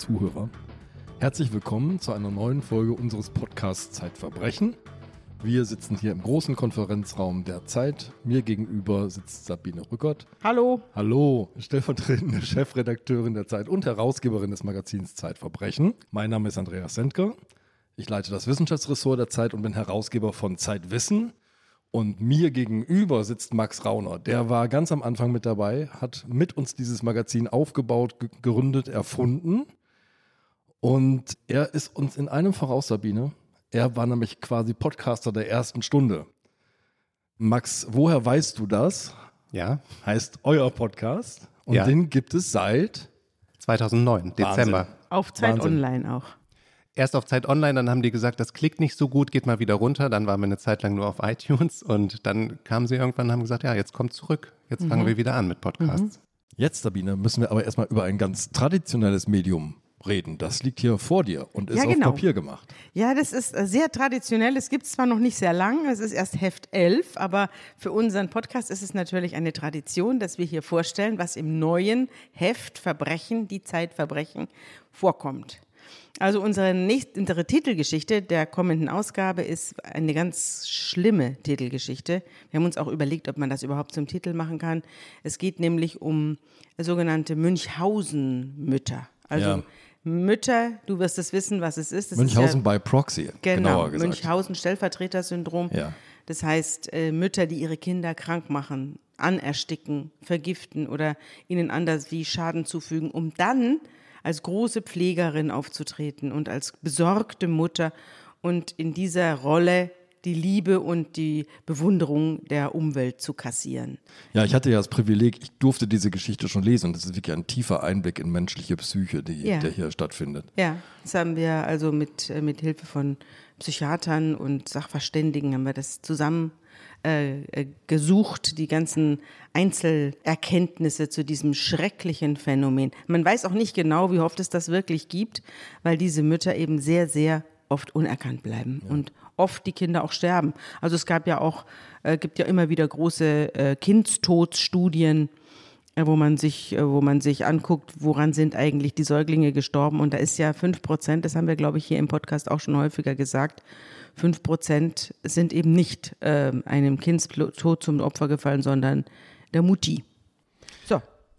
Zuhörer, herzlich willkommen zu einer neuen Folge unseres Podcasts Zeitverbrechen. Wir sitzen hier im großen Konferenzraum der Zeit. Mir gegenüber sitzt Sabine Rückert. Hallo. Hallo, stellvertretende Chefredakteurin der Zeit und Herausgeberin des Magazins Zeitverbrechen. Mein Name ist Andreas Sendker. Ich leite das Wissenschaftsressort der Zeit und bin Herausgeber von Zeitwissen. Und mir gegenüber sitzt Max Rauner. Der war ganz am Anfang mit dabei, hat mit uns dieses Magazin aufgebaut, gegründet, erfunden. Und er ist uns in einem voraus, Sabine. Er war nämlich quasi Podcaster der ersten Stunde. Max, woher weißt du das? Ja. Heißt euer Podcast. Und Ja. den gibt es seit 2009, Dezember. Auf Zeit Wahnsinn. Online auch. Erst auf Zeit Online, dann haben die gesagt, das klickt nicht so gut, geht mal wieder runter. Dann waren wir eine Zeit lang nur auf iTunes und dann kamen sie irgendwann und haben gesagt, ja, jetzt kommt zurück. Jetzt fangen wir wieder an mit Podcasts. Jetzt, Sabine, müssen wir aber erstmal über ein ganz traditionelles Medium reden. Das liegt hier vor dir und ist Ja, auf genau. Papier gemacht. Ja, das ist äh, sehr traditionell. Es gibt es zwar noch nicht sehr lang, es ist erst Heft 11, aber für unseren Podcast ist es natürlich eine Tradition, dass wir hier vorstellen, was im neuen Heft Verbrechen, die Zeitverbrechen vorkommt. Also unsere, nächste, unsere Titelgeschichte der kommenden Ausgabe ist eine ganz schlimme Titelgeschichte. Wir haben uns auch überlegt, ob man das überhaupt zum Titel machen kann. Es geht nämlich um sogenannte Münchhausen-Mütter. Also Ja. Mütter, du wirst es wissen, was es ist. Das Münchhausen ist ja, bei Proxy, genau, genauer gesagt. Münchhausen Stellvertretersyndrom. Ja. Das heißt, äh, Mütter, die ihre Kinder krank machen, anersticken, vergiften oder ihnen anders wie Schaden zufügen, um dann als große Pflegerin aufzutreten und als besorgte Mutter und in dieser Rolle die Liebe und die Bewunderung der Umwelt zu kassieren. Ja, ich hatte ja das Privileg, ich durfte diese Geschichte schon lesen und das ist wirklich ein tiefer Einblick in menschliche Psyche, die, Ja. der hier stattfindet. Ja, das haben wir also mit, äh, mit Hilfe von Psychiatern und Sachverständigen haben wir das zusammen äh, äh, gesucht, die ganzen Einzelerkenntnisse zu diesem schrecklichen Phänomen. Man weiß auch nicht genau, wie oft es das wirklich gibt, weil diese Mütter eben sehr, sehr oft unerkannt bleiben und oft die Kinder auch sterben. Also es gab ja auch, äh, gibt ja immer wieder große äh, Kindstodsstudien, äh, wo man sich, äh, wo man sich anguckt, woran sind eigentlich die Säuglinge gestorben. Und da ist ja fünf Prozent, das haben wir, glaube ich, hier im Podcast auch schon häufiger gesagt, fünf Prozent sind eben nicht äh, einem Kindstod zum Opfer gefallen, sondern der Mutti.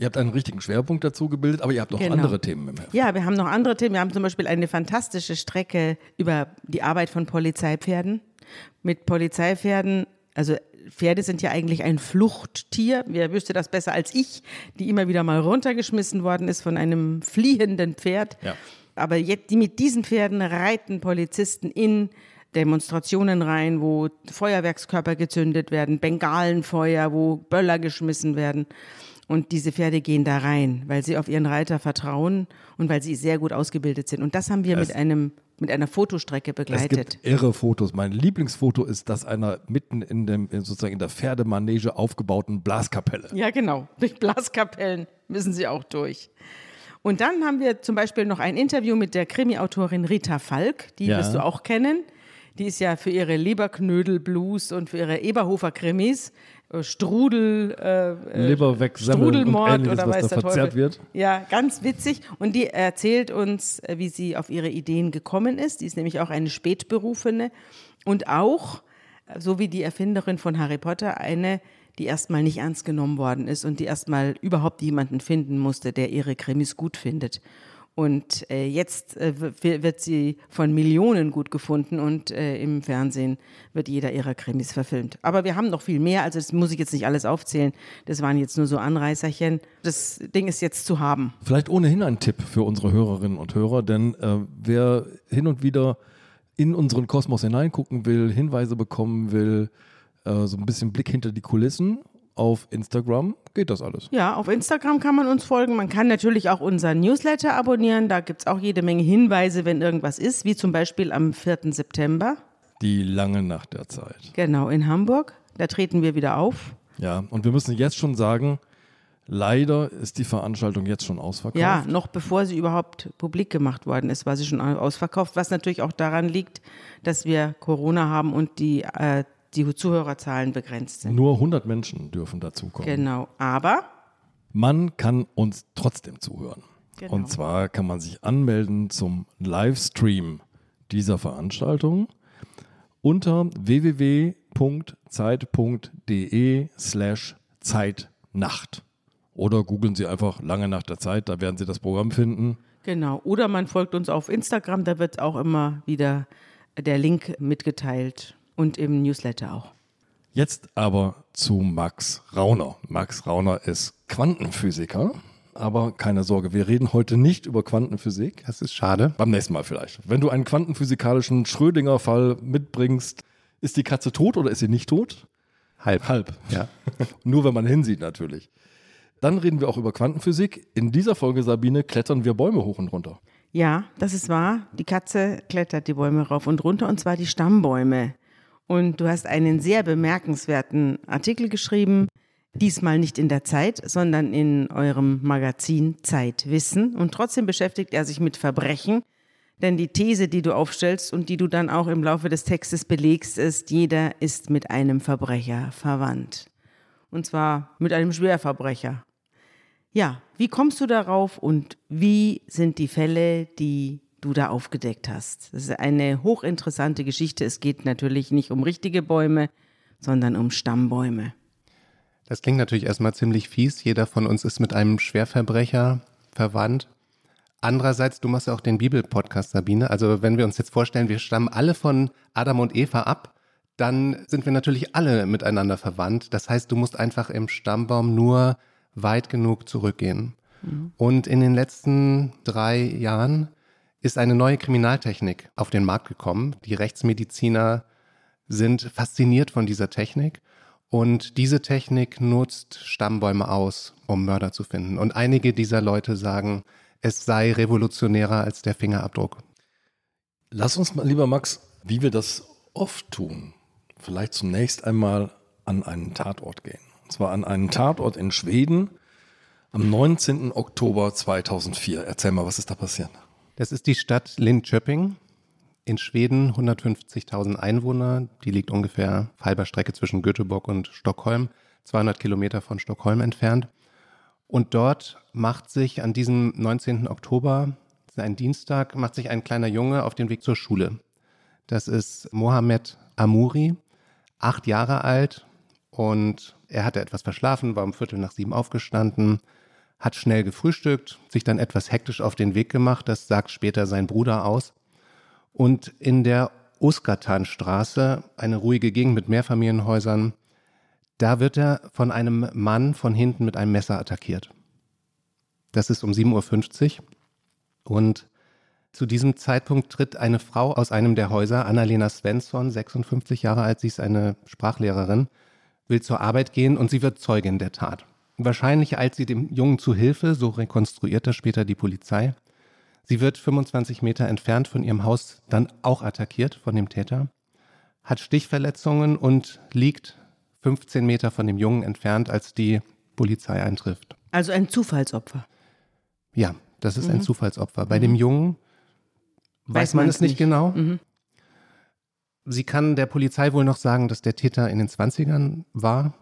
Ihr habt einen richtigen Schwerpunkt dazu gebildet, aber ihr habt noch Genau. andere Themen im Heft. Ja, wir haben noch andere Themen. Wir haben zum Beispiel eine fantastische Strecke über die Arbeit von Polizeipferden. Mit Polizeipferden, also Pferde sind ja eigentlich ein Fluchttier. Wer wüsste das besser als ich, die immer wieder mal runtergeschmissen worden ist von einem fliehenden Pferd. Ja. Aber jetzt, die mit diesen Pferden reiten Polizisten in Demonstrationen rein, wo Feuerwerkskörper gezündet werden, Bengalenfeuer, wo Böller geschmissen werden. Und diese Pferde gehen da rein, weil sie auf ihren Reiter vertrauen und weil sie sehr gut ausgebildet sind. Und das haben wir Es- mit einem mit einer Fotostrecke Es begleitet. gibt irre Fotos. Mein Lieblingsfoto ist das einer mitten in dem sozusagen in der Pferdemanege aufgebauten Blaskapelle. Ja, genau. Durch Blaskapellen müssen sie auch durch. Und dann haben wir zum Beispiel noch ein Interview mit der Krimi-Autorin Rita Falk. Die Ja. wirst du auch kennen. Die ist ja für ihre Leberknödel-Blues und für ihre Eberhofer-Krimis, Strudel, äh, äh, Leber weg, Strudelmord oder was weiß da der verzehrt Teufel. wird. Ja, ganz witzig. Und die erzählt uns, äh, wie sie auf ihre Ideen gekommen ist. Die ist nämlich auch eine Spätberufene und auch, äh, so wie die Erfinderin von Harry Potter, eine, die erstmal nicht ernst genommen worden ist und die erstmal überhaupt jemanden finden musste, der ihre Krimis gut findet. Und äh, jetzt äh, wird sie von Millionen gut gefunden und äh, im Fernsehen wird jeder ihrer Krimis verfilmt. Aber wir haben noch viel mehr, also das muss ich jetzt nicht alles aufzählen. Das waren jetzt nur so Anreißerchen. Das Ding ist jetzt zu haben. Vielleicht ohnehin ein Tipp für unsere Hörerinnen und Hörer, denn äh, wer hin und wieder in unseren Kosmos hineingucken will, Hinweise bekommen will, äh, so ein bisschen Blick hinter die Kulissen auf Instagram, geht das alles. Ja, auf Instagram kann man uns folgen. Man kann natürlich auch unseren Newsletter abonnieren. Da gibt es auch jede Menge Hinweise, wenn irgendwas ist, wie zum Beispiel am 4. September. Die lange Nacht der Zeit. Genau, in Hamburg. Da treten wir wieder auf. Ja, und wir müssen jetzt schon sagen, leider ist die Veranstaltung jetzt schon ausverkauft. Ja, noch bevor sie überhaupt publik gemacht worden ist, war sie schon ausverkauft, was natürlich auch daran liegt, dass wir Corona haben und die, äh, die Zuhörerzahlen begrenzt sind. Nur 100 Menschen dürfen dazukommen. Genau, aber Man kann uns trotzdem zuhören. Genau. Und zwar kann man sich anmelden zum Livestream dieser Veranstaltung unter www.zeit.de slash Zeitnacht. Oder googeln Sie einfach lange nach der Zeit, da werden Sie das Programm finden. Genau. Oder man folgt uns auf Instagram, da wird auch immer wieder der Link mitgeteilt und im Newsletter auch. Jetzt aber zu Max Rauner. Max Rauner ist Quantenphysiker, aber keine Sorge, wir reden heute nicht über Quantenphysik. Das ist schade. Beim nächsten Mal vielleicht. Wenn du einen quantenphysikalischen Schrödinger-Fall mitbringst, ist die Katze tot oder ist sie nicht tot? Halb. Halb. Ja. Nur wenn man hinsieht natürlich. Dann reden wir auch über Quantenphysik. In dieser Folge, Sabine, klettern wir Bäume hoch und runter. Ja, das ist wahr. Die Katze klettert die Bäume rauf und runter und zwar die Stammbäume. Und du hast einen sehr bemerkenswerten Artikel geschrieben, diesmal nicht in der Zeit, sondern in eurem Magazin Zeitwissen. Und trotzdem beschäftigt er sich mit Verbrechen, denn die These, die du aufstellst und die du dann auch im Laufe des Textes belegst, ist, jeder ist mit einem Verbrecher verwandt. Und zwar mit einem Schwerverbrecher. Ja, wie kommst du darauf und wie sind die Fälle, die du da aufgedeckt hast? Das ist eine hochinteressante Geschichte. Es geht natürlich nicht um richtige Bäume, sondern um Stammbäume. Das klingt natürlich erstmal ziemlich fies. Jeder von uns ist mit einem Schwerverbrecher verwandt. Andererseits, du machst ja auch den Bibel-Podcast, Sabine. Also wenn wir uns jetzt vorstellen, wir stammen alle von Adam und Eva ab, dann sind wir natürlich alle miteinander verwandt. Das heißt, du musst einfach im Stammbaum nur weit genug zurückgehen. Mhm. Und in den letzten drei Jahren ist eine neue Kriminaltechnik auf den Markt gekommen. Die Rechtsmediziner sind fasziniert von dieser Technik. Und diese Technik nutzt Stammbäume aus, um Mörder zu finden. Und einige dieser Leute sagen, es sei revolutionärer als der Fingerabdruck. Lass uns mal, lieber Max, wie wir das oft tun, vielleicht zunächst einmal an einen Tatort gehen. Und zwar an einen Tatort in Schweden am 19. Oktober 2004. Erzähl mal, was ist da passiert? Das ist die Stadt Linköping in Schweden, 150.000 Einwohner. Die liegt ungefähr halber Strecke zwischen Göteborg und Stockholm, 200 Kilometer von Stockholm entfernt. Und dort macht sich an diesem 19. Oktober, ein Dienstag, macht sich ein kleiner Junge auf den Weg zur Schule. Das ist Mohamed Amuri, acht Jahre alt und er hatte etwas verschlafen, war um Viertel nach sieben aufgestanden, hat schnell gefrühstückt, sich dann etwas hektisch auf den Weg gemacht, das sagt später sein Bruder aus. Und in der Uskatan-Straße, eine ruhige Gegend mit Mehrfamilienhäusern, da wird er von einem Mann von hinten mit einem Messer attackiert. Das ist um 7.50 Uhr. Und zu diesem Zeitpunkt tritt eine Frau aus einem der Häuser, Annalena Svensson, 56 Jahre alt, sie ist eine Sprachlehrerin, will zur Arbeit gehen und sie wird Zeugin der Tat. Wahrscheinlich eilt sie dem Jungen zu Hilfe, so rekonstruiert das später die Polizei. Sie wird 25 Meter entfernt von ihrem Haus dann auch attackiert von dem Täter, hat Stichverletzungen und liegt 15 Meter von dem Jungen entfernt, als die Polizei eintrifft. Also ein Zufallsopfer. Ja, das ist mhm. ein Zufallsopfer. Bei mhm. dem Jungen weiß, weiß man es nicht, nicht. genau. Mhm. Sie kann der Polizei wohl noch sagen, dass der Täter in den 20ern war.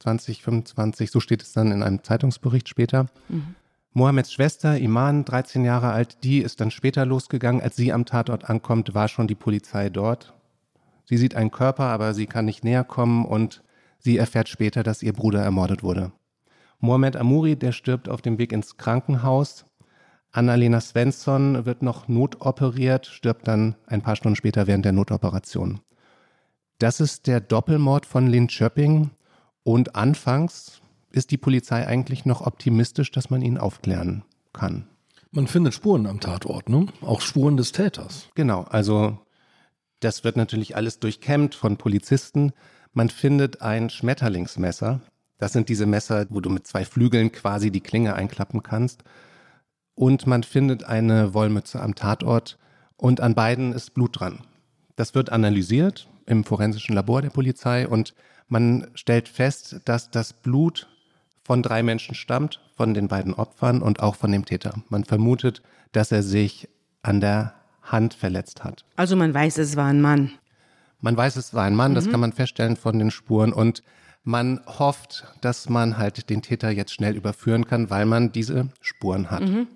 2025, so steht es dann in einem Zeitungsbericht später. Mhm. Mohammeds Schwester, Iman, 13 Jahre alt, die ist dann später losgegangen. Als sie am Tatort ankommt, war schon die Polizei dort. Sie sieht einen Körper, aber sie kann nicht näher kommen und sie erfährt später, dass ihr Bruder ermordet wurde. Mohamed Amuri, der stirbt auf dem Weg ins Krankenhaus. Annalena Svensson wird noch notoperiert, stirbt dann ein paar Stunden später während der Notoperation. Das ist der Doppelmord von Lynn Schöpping. Und anfangs ist die Polizei eigentlich noch optimistisch, dass man ihn aufklären kann. Man findet Spuren am Tatort, ne? Auch Spuren des Täters. Genau, also das wird natürlich alles durchkämmt von Polizisten. Man findet ein Schmetterlingsmesser. Das sind diese Messer, wo du mit zwei Flügeln quasi die Klinge einklappen kannst. Und man findet eine Wollmütze am Tatort und an beiden ist Blut dran. Das wird analysiert im forensischen Labor der Polizei und man stellt fest, dass das Blut von drei Menschen stammt, von den beiden Opfern und auch von dem Täter. Man vermutet, dass er sich an der Hand verletzt hat. Also man weiß, es war ein Mann. Man weiß, es war ein Mann, mhm. das kann man feststellen von den Spuren und man hofft, dass man halt den Täter jetzt schnell überführen kann, weil man diese Spuren hat. Mhm.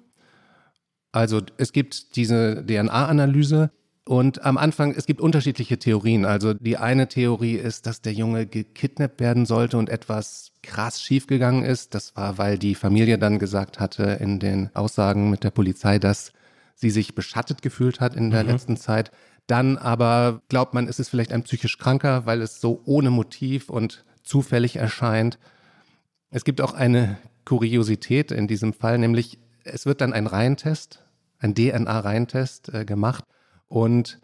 Also es gibt diese DNA-Analyse und am Anfang, es gibt unterschiedliche Theorien. Also die eine Theorie ist, dass der Junge gekidnappt werden sollte und etwas krass schiefgegangen ist. Das war, weil die Familie dann gesagt hatte in den Aussagen mit der Polizei, dass sie sich beschattet gefühlt hat in der mhm. letzten Zeit. Dann aber glaubt man, ist es vielleicht ein psychisch Kranker, weil es so ohne Motiv und zufällig erscheint. Es gibt auch eine Kuriosität in diesem Fall, nämlich es wird dann ein Reihentest, ein DNA-Reihentest äh, gemacht und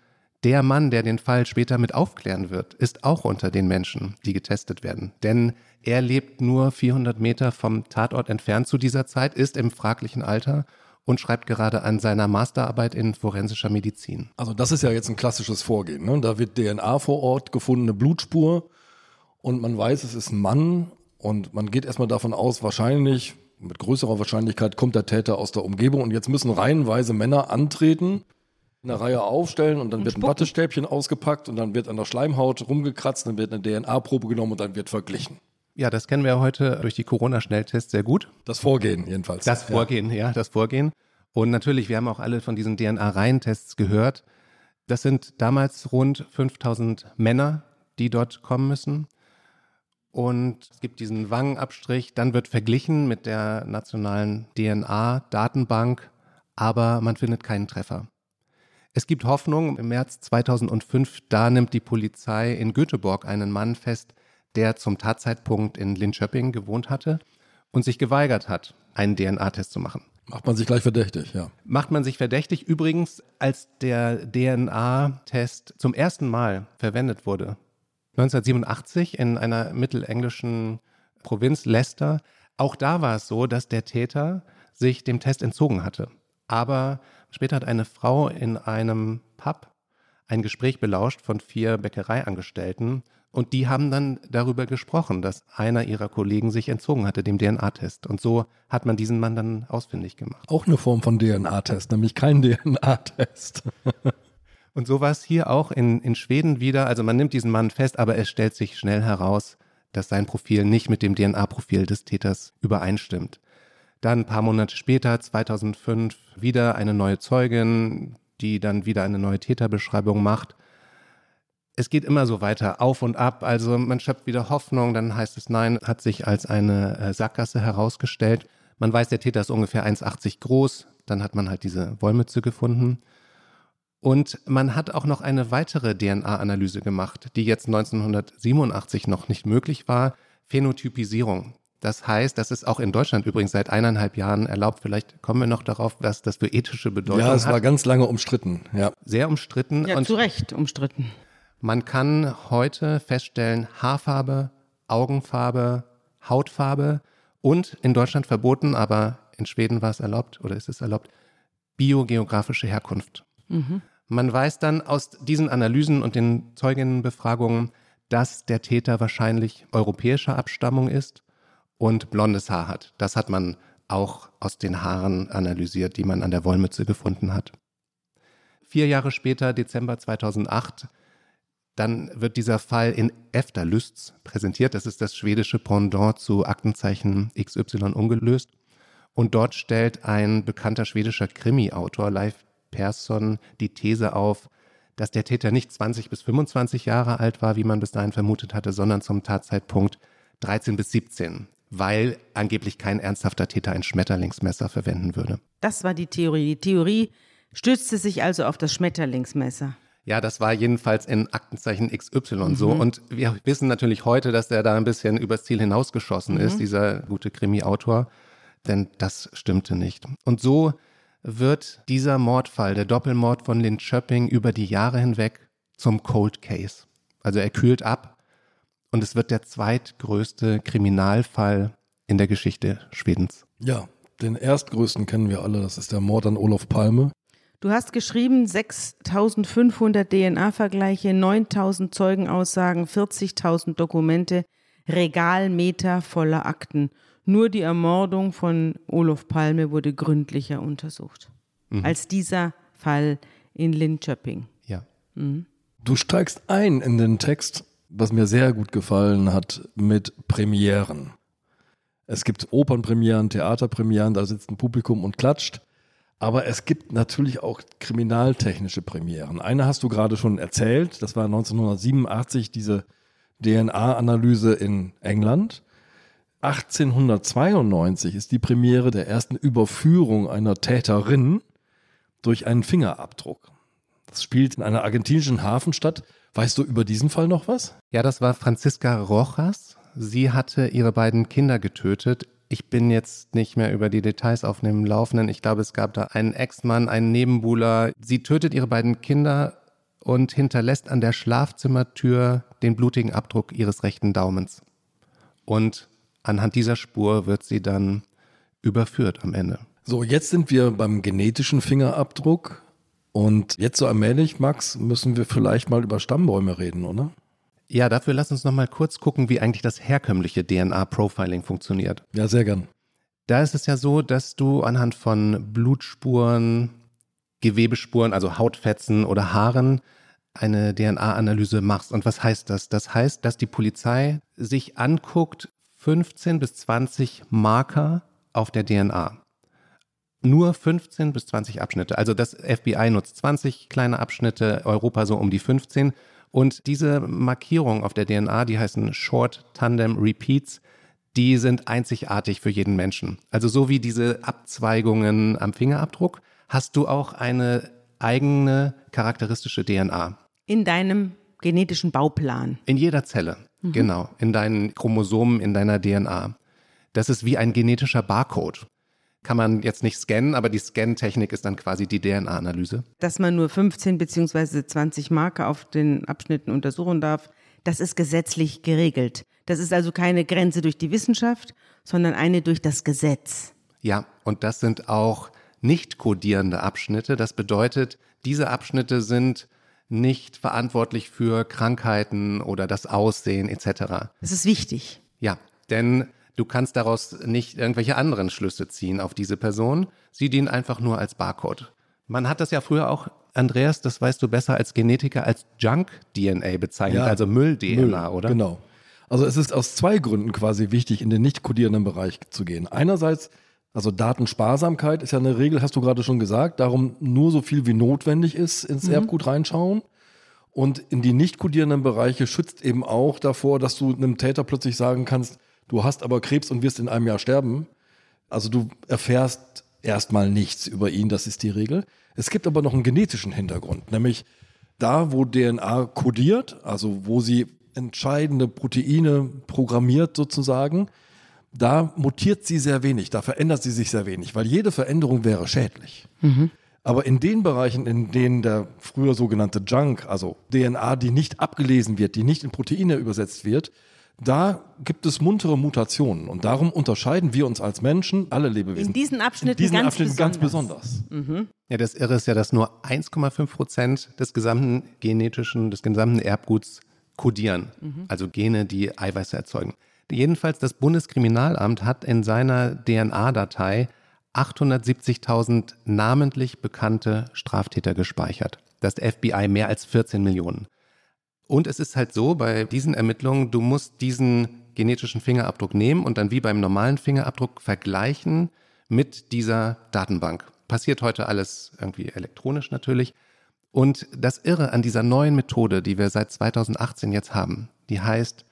der Mann, der den Fall später mit aufklären wird, ist auch unter den Menschen, die getestet werden. Denn er lebt nur 400 Meter vom Tatort entfernt zu dieser Zeit, ist im fraglichen Alter und schreibt gerade an seiner Masterarbeit in forensischer Medizin. Also das ist ja jetzt ein klassisches Vorgehen. Ne? Da wird DNA vor Ort gefunden, eine Blutspur und man weiß, es ist ein Mann und man geht erstmal davon aus, wahrscheinlich, mit größerer Wahrscheinlichkeit kommt der Täter aus der Umgebung und jetzt müssen reihenweise Männer antreten, in der Reihe aufstellen und dann und wird ein Wattestäbchen ausgepackt und dann wird an der Schleimhaut rumgekratzt, dann wird eine DNA-Probe genommen und dann wird verglichen. Ja, das kennen wir heute durch die Corona-Schnelltests sehr gut. Das Vorgehen jedenfalls. Das Vorgehen, ja. ja, das Vorgehen. Und natürlich, wir haben auch alle von diesen DNA-Reihentests gehört. Das sind damals rund 5000 Männer, die dort kommen müssen. Und es gibt diesen Wangenabstrich, dann wird verglichen mit der nationalen DNA-Datenbank, aber man findet keinen Treffer. Es gibt Hoffnung. Im März 2005, da nimmt die Polizei in Göteborg einen Mann fest, der zum Tatzeitpunkt in Linköping gewohnt hatte und sich geweigert hat, einen DNA-Test zu machen. Macht man sich gleich verdächtig, ja. Macht man sich verdächtig. Übrigens, als der DNA-Test zum ersten Mal verwendet wurde, 1987 in einer mittelenglischen Provinz Leicester, auch da war es so, dass der Täter sich dem Test entzogen hatte. Aber später hat eine Frau in einem Pub ein Gespräch belauscht von vier Bäckereiangestellten und die haben dann darüber gesprochen, dass einer ihrer Kollegen sich entzogen hatte, dem DNA-Test. Und so hat man diesen Mann dann ausfindig gemacht. Auch eine Form von DNA-Test, nämlich kein DNA-Test. und so war es hier auch in, in Schweden wieder. Also man nimmt diesen Mann fest, aber es stellt sich schnell heraus, dass sein Profil nicht mit dem DNA-Profil des Täters übereinstimmt. Dann ein paar Monate später, 2005, wieder eine neue Zeugin, die dann wieder eine neue Täterbeschreibung macht es geht immer so weiter, auf und ab. Also man schöpft wieder Hoffnung, dann heißt es nein, hat sich als eine äh, Sackgasse herausgestellt. Man weiß, der Täter ist ungefähr 1,80 groß. Dann hat man halt diese Wollmütze gefunden. Und man hat auch noch eine weitere DNA-Analyse gemacht, die jetzt 1987 noch nicht möglich war. Phänotypisierung. Das heißt, das ist auch in Deutschland übrigens seit eineinhalb Jahren erlaubt. Vielleicht kommen wir noch darauf, was das für ethische Bedeutung hat. Ja, es war ganz lange umstritten. Ja. Sehr umstritten. Ja, und zu Recht umstritten. Man kann heute feststellen, Haarfarbe, Augenfarbe, Hautfarbe und in Deutschland verboten, aber in Schweden war es erlaubt oder ist es erlaubt, biogeografische Herkunft. Mhm. Man weiß dann aus diesen Analysen und den Zeuginnenbefragungen, dass der Täter wahrscheinlich europäischer Abstammung ist und blondes Haar hat. Das hat man auch aus den Haaren analysiert, die man an der Wollmütze gefunden hat. Vier Jahre später, Dezember 2008, dann wird dieser Fall in Efterlysts präsentiert. Das ist das schwedische Pendant zu Aktenzeichen XY ungelöst. Und dort stellt ein bekannter schwedischer Krimi-Autor, Leif Persson, die These auf, dass der Täter nicht 20 bis 25 Jahre alt war, wie man bis dahin vermutet hatte, sondern zum Tatzeitpunkt 13 bis 17, weil angeblich kein ernsthafter Täter ein Schmetterlingsmesser verwenden würde. Das war die Theorie. Die Theorie stützte sich also auf das Schmetterlingsmesser. Ja, das war jedenfalls in Aktenzeichen XY mhm. so. Und wir wissen natürlich heute, dass der da ein bisschen übers Ziel hinausgeschossen mhm. ist, dieser gute Krimi-Autor. Denn das stimmte nicht. Und so wird dieser Mordfall, der Doppelmord von Lynn Schöpping, über die Jahre hinweg zum Cold Case. Also er kühlt ab und es wird der zweitgrößte Kriminalfall in der Geschichte Schwedens. Ja, den erstgrößten kennen wir alle, das ist der Mord an Olof Palme. Du hast geschrieben 6500 DNA-Vergleiche, 9000 Zeugenaussagen, 40.000 Dokumente, Regalmeter voller Akten. Nur die Ermordung von Olof Palme wurde gründlicher untersucht mhm. als dieser Fall in Linköping. Ja. Mhm. Du steigst ein in den Text, was mir sehr gut gefallen hat, mit Premieren. Es gibt Opernpremieren, Theaterpremieren, da sitzt ein Publikum und klatscht. Aber es gibt natürlich auch kriminaltechnische Premieren. Eine hast du gerade schon erzählt, das war 1987 diese DNA-Analyse in England. 1892 ist die Premiere der ersten Überführung einer Täterin durch einen Fingerabdruck. Das spielt in einer argentinischen Hafenstadt. Weißt du über diesen Fall noch was? Ja, das war Franziska Rojas. Sie hatte ihre beiden Kinder getötet. Ich bin jetzt nicht mehr über die Details auf dem Laufenden. Ich glaube, es gab da einen Ex-Mann, einen Nebenbuhler. Sie tötet ihre beiden Kinder und hinterlässt an der Schlafzimmertür den blutigen Abdruck ihres rechten Daumens. Und anhand dieser Spur wird sie dann überführt am Ende. So, jetzt sind wir beim genetischen Fingerabdruck. Und jetzt so allmählich, Max, müssen wir vielleicht mal über Stammbäume reden, oder? Ja, dafür lass uns noch mal kurz gucken, wie eigentlich das herkömmliche DNA-Profiling funktioniert. Ja, sehr gern. Da ist es ja so, dass du anhand von Blutspuren, Gewebespuren, also Hautfetzen oder Haaren eine DNA-Analyse machst. Und was heißt das? Das heißt, dass die Polizei sich anguckt, 15 bis 20 Marker auf der DNA. Nur 15 bis 20 Abschnitte. Also das FBI nutzt 20 kleine Abschnitte, Europa so um die 15. Und diese Markierungen auf der DNA, die heißen Short Tandem Repeats, die sind einzigartig für jeden Menschen. Also so wie diese Abzweigungen am Fingerabdruck, hast du auch eine eigene charakteristische DNA. In deinem genetischen Bauplan. In jeder Zelle, mhm. genau. In deinen Chromosomen, in deiner DNA. Das ist wie ein genetischer Barcode. Kann man jetzt nicht scannen, aber die Scan-Technik ist dann quasi die DNA-Analyse. Dass man nur 15 bzw. 20 Marker auf den Abschnitten untersuchen darf, das ist gesetzlich geregelt. Das ist also keine Grenze durch die Wissenschaft, sondern eine durch das Gesetz. Ja, und das sind auch nicht kodierende Abschnitte. Das bedeutet, diese Abschnitte sind nicht verantwortlich für Krankheiten oder das Aussehen etc. Das ist wichtig. Ja, denn du kannst daraus nicht irgendwelche anderen Schlüsse ziehen auf diese Person. Sie dienen einfach nur als Barcode. Man hat das ja früher auch, Andreas, das weißt du besser als Genetiker, als Junk-DNA bezeichnet, ja, also Müll-DNA, Müll, oder? Genau. Also es ist aus zwei Gründen quasi wichtig, in den nicht kodierenden Bereich zu gehen. Einerseits also Datensparsamkeit ist ja eine Regel, hast du gerade schon gesagt. Darum nur so viel wie notwendig ist ins mhm. Erbgut reinschauen. Und in die nicht kodierenden Bereiche schützt eben auch davor, dass du einem Täter plötzlich sagen kannst, du hast aber Krebs und wirst in einem Jahr sterben. Also du erfährst erstmal nichts über ihn, das ist die Regel. Es gibt aber noch einen genetischen Hintergrund, nämlich da, wo DNA kodiert, also wo sie entscheidende Proteine programmiert sozusagen, da mutiert sie sehr wenig, da verändert sie sich sehr wenig, weil jede Veränderung wäre schädlich. Mhm. Aber in den Bereichen, in denen der früher sogenannte Junk, also DNA, die nicht abgelesen wird, die nicht in Proteine übersetzt wird, da gibt es muntere Mutationen. Und darum unterscheiden wir uns als Menschen, alle Lebewesen. In diesen Abschnitten, in diesen ganz, Abschnitten besonders. ganz besonders. Mhm. Ja, das Irre ist ja, dass nur 1,5 Prozent des gesamten genetischen, des gesamten Erbguts kodieren. Mhm. Also Gene, die Eiweiße erzeugen. Jedenfalls das Bundeskriminalamt hat in seiner DNA-Datei 870.000 namentlich bekannte Straftäter gespeichert. Das FBI mehr als 14 Millionen. Und es ist halt so bei diesen Ermittlungen, du musst diesen genetischen Fingerabdruck nehmen und dann wie beim normalen Fingerabdruck vergleichen mit dieser Datenbank. Passiert heute alles irgendwie elektronisch natürlich. Und das Irre an dieser neuen Methode, die wir seit 2018 jetzt haben, die heißt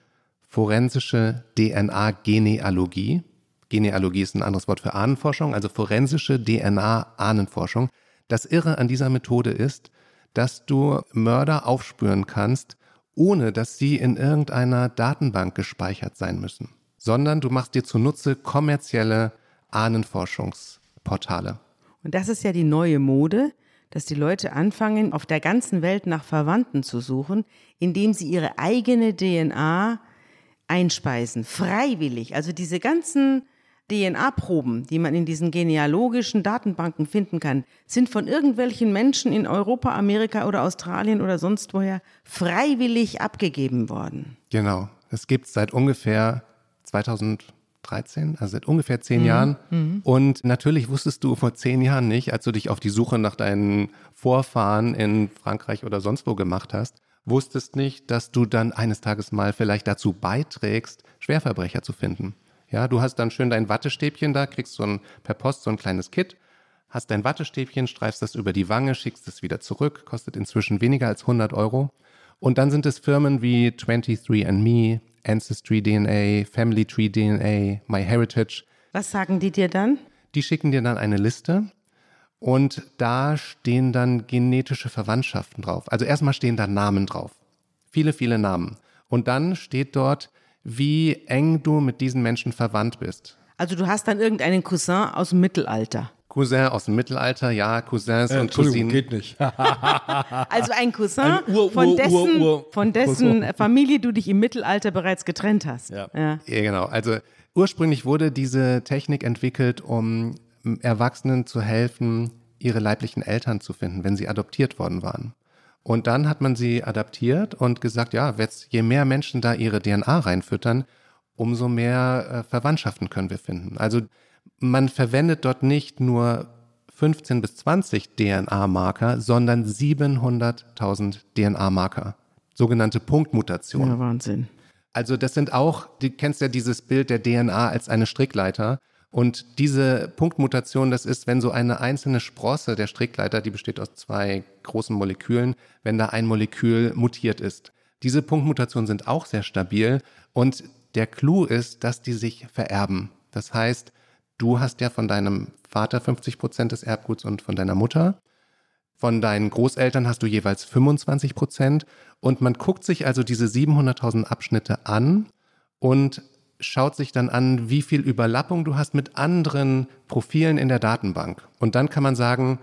forensische DNA-Genealogie. Genealogie ist ein anderes Wort für Ahnenforschung, also forensische DNA-Ahnenforschung. Das Irre an dieser Methode ist, dass du Mörder aufspüren kannst, ohne dass sie in irgendeiner Datenbank gespeichert sein müssen, sondern du machst dir zunutze kommerzielle Ahnenforschungsportale. Und das ist ja die neue Mode, dass die Leute anfangen, auf der ganzen Welt nach Verwandten zu suchen, indem sie ihre eigene DNA einspeisen, freiwillig. Also diese ganzen DNA-Proben, die man in diesen genealogischen Datenbanken finden kann, sind von irgendwelchen Menschen in Europa, Amerika oder Australien oder sonst woher freiwillig abgegeben worden. Genau. Es gibt seit ungefähr 2013, also seit ungefähr zehn mhm. Jahren. Mhm. Und natürlich wusstest du vor zehn Jahren nicht, als du dich auf die Suche nach deinen Vorfahren in Frankreich oder sonst wo gemacht hast, wusstest nicht, dass du dann eines Tages mal vielleicht dazu beiträgst, Schwerverbrecher zu finden. Ja, du hast dann schön dein Wattestäbchen da, kriegst so ein, per Post so ein kleines Kit, hast dein Wattestäbchen, streifst das über die Wange, schickst es wieder zurück, kostet inzwischen weniger als 100 Euro. Und dann sind es Firmen wie 23andMe, Ancestry DNA, Family Tree DNA, MyHeritage. Was sagen die dir dann? Die schicken dir dann eine Liste und da stehen dann genetische Verwandtschaften drauf. Also erstmal stehen da Namen drauf. Viele, viele Namen. Und dann steht dort, wie eng du mit diesen Menschen verwandt bist. Also du hast dann irgendeinen Cousin aus dem Mittelalter. Cousin aus dem Mittelalter, ja, Cousins Äh, und Cousinen. geht nicht. Also ein Cousin, Ein Ur- von Ur- dessen, Ur- Ur- von dessen. Familie du dich im Mittelalter bereits getrennt hast. Ja. ja. Ja, genau. Also ursprünglich wurde diese Technik entwickelt, um Erwachsenen zu helfen, ihre leiblichen Eltern zu finden, wenn sie adoptiert worden waren. Und dann hat man sie adaptiert und gesagt, ja, jetzt, je mehr Menschen da ihre DNA reinfüttern, umso mehr äh, Verwandtschaften können wir finden. Also man verwendet dort nicht nur 15 bis 20 DNA-Marker, sondern 700.000 DNA-Marker, sogenannte Punktmutationen. Ja, Wahnsinn. Also das sind auch, du kennst ja dieses Bild der DNA als eine Strickleiter. Und diese Punktmutation, das ist, wenn so eine einzelne Sprosse der Strickleiter, die besteht aus zwei großen Molekülen, wenn da ein Molekül mutiert ist. Diese Punktmutationen sind auch sehr stabil und der Clou ist, dass die sich vererben. Das heißt, du hast ja von deinem Vater 50 Prozent des Erbguts und von deiner Mutter. Von deinen Großeltern hast du jeweils 25 Prozent. Und man guckt sich also diese 700.000 Abschnitte an und schaut sich dann an, wie viel Überlappung du hast mit anderen Profilen in der Datenbank. Und dann kann man sagen,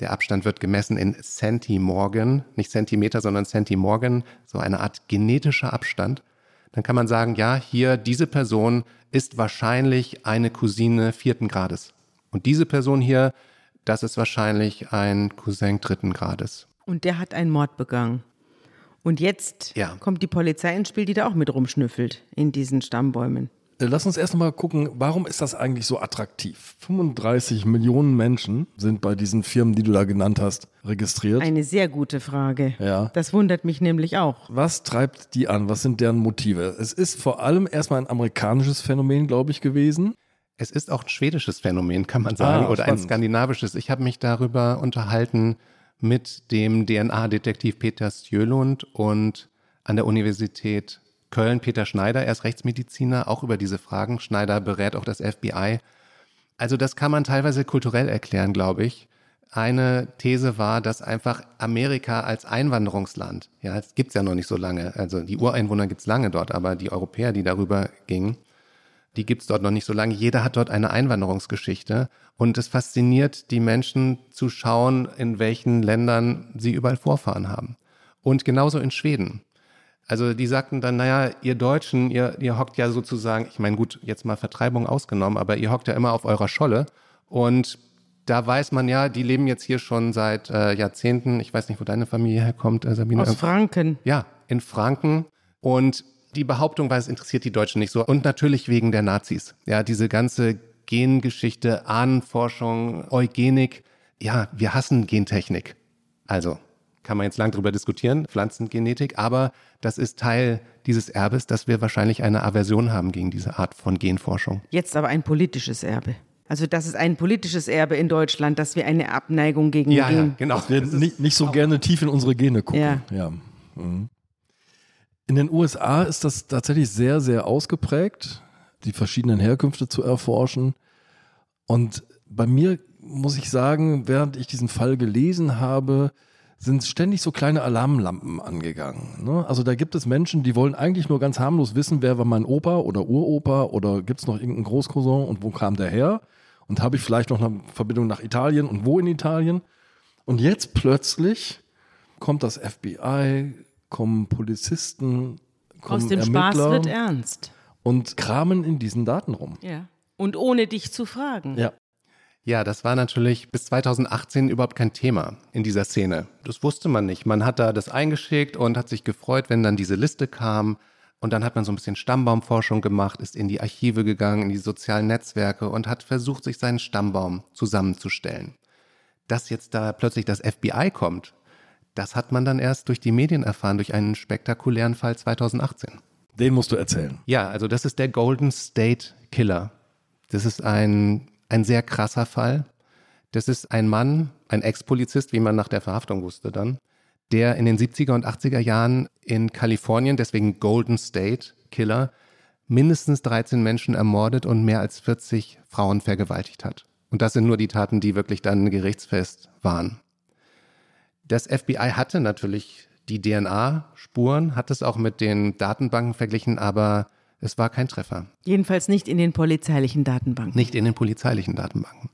der Abstand wird gemessen in Centimorgan, nicht Zentimeter, sondern Centimorgan, so eine Art genetischer Abstand. Dann kann man sagen, ja, hier, diese Person ist wahrscheinlich eine Cousine vierten Grades. Und diese Person hier, das ist wahrscheinlich ein Cousin dritten Grades. Und der hat einen Mord begangen. Und jetzt Ja. kommt die Polizei ins Spiel, die da auch mit rumschnüffelt in diesen Stammbäumen. Äh, Lass uns erst mal gucken, warum ist das eigentlich so attraktiv? 35 Millionen Menschen sind bei diesen Firmen, die du da genannt hast, registriert. Eine sehr gute Frage. Ja. Das wundert mich nämlich auch. Was treibt die an? Was sind deren Motive? Es ist vor allem erstmal ein amerikanisches Phänomen, glaube ich, gewesen. Es ist auch ein schwedisches Phänomen, kann man sagen, Ah, oder ein spannend. skandinavisches. Ich habe mich darüber unterhalten mit dem DNA-Detektiv Peter Stjölund und an der Universität Köln Peter Schneider. Er ist Rechtsmediziner, auch über diese Fragen. Schneider berät auch das FBI. Also das kann man teilweise kulturell erklären, glaube ich. Eine These war, dass einfach Amerika als Einwanderungsland, ja, es gibt's ja noch nicht so lange, also die Ureinwohner gibt's lange dort, aber die Europäer, die darüber gingen, die gibt's dort noch nicht so lange. Jeder hat dort eine Einwanderungsgeschichte und es fasziniert die Menschen zu schauen, in welchen Ländern sie überall Vorfahren haben. Und genauso in Schweden. Also die sagten dann, naja, ihr Deutschen, ihr, ihr hockt ja sozusagen, ich meine gut, jetzt mal Vertreibung ausgenommen, aber ihr hockt ja immer auf eurer Scholle und da weiß man ja, die leben jetzt hier schon seit äh, Jahrzehnten. Ich weiß nicht, wo deine Familie herkommt, äh, Sabine. Aus Franken. Ja, in Franken. Und die Behauptung war, es interessiert die Deutschen nicht so. Und natürlich wegen der Nazis. Ja, diese ganze Gengeschichte, Ahnenforschung, Eugenik. Ja, wir hassen Gentechnik. Also, kann man jetzt lang drüber diskutieren, Pflanzengenetik, aber das ist Teil dieses Erbes, dass wir wahrscheinlich eine Aversion haben gegen diese Art von Genforschung. Jetzt aber ein politisches Erbe. Also das ist ein politisches Erbe in Deutschland, dass wir eine Abneigung gegen Ja, ja, Gen genau. Wir Das ist- nicht, nicht so gerne tief in unsere Gene gucken. Ja. Ja. Mhm. In den USA ist das tatsächlich sehr, sehr ausgeprägt, die verschiedenen Herkünfte zu erforschen. Und bei mir muss ich sagen, während ich diesen Fall gelesen habe, sind ständig so kleine Alarmlampen angegangen. Ne? Also da gibt es Menschen, die wollen eigentlich nur ganz harmlos wissen, wer war mein Opa oder Uropa oder gibt es noch irgendeinen Großcousin und wo kam der her? Und habe ich vielleicht noch eine Verbindung nach Italien und wo in Italien? Und jetzt plötzlich kommt das FBI, kommen Polizisten, kommen Aus dem Ermittler Spaß wird ernst. und kramen in diesen Daten rum. Ja. Und ohne dich zu fragen. Ja. Ja, das war natürlich bis 2018 überhaupt kein Thema in dieser Szene. Das wusste man nicht. Man hat da das eingeschickt und hat sich gefreut, wenn dann diese Liste kam. Und dann hat man so ein bisschen Stammbaumforschung gemacht, ist in die Archive gegangen, in die sozialen Netzwerke und hat versucht, sich seinen Stammbaum zusammenzustellen. Dass jetzt da plötzlich das FBI kommt, das hat man dann erst durch die Medien erfahren, durch einen spektakulären Fall 2018. Den musst du erzählen. Ja, also das ist der Golden State Killer. Das ist ein, ein sehr krasser Fall. Das ist ein Mann, ein Ex-Polizist, wie man nach der Verhaftung wusste dann, der in den 70er und 80er Jahren in Kalifornien, deswegen Golden State Killer, mindestens 13 Menschen ermordet und mehr als 40 Frauen vergewaltigt hat. Und das sind nur die Taten, die wirklich dann gerichtsfest waren. Das FBI hatte natürlich die DNA-Spuren, hat es auch mit den Datenbanken verglichen, aber es war kein Treffer. Jedenfalls nicht in den polizeilichen Datenbanken. Nicht in den polizeilichen Datenbanken.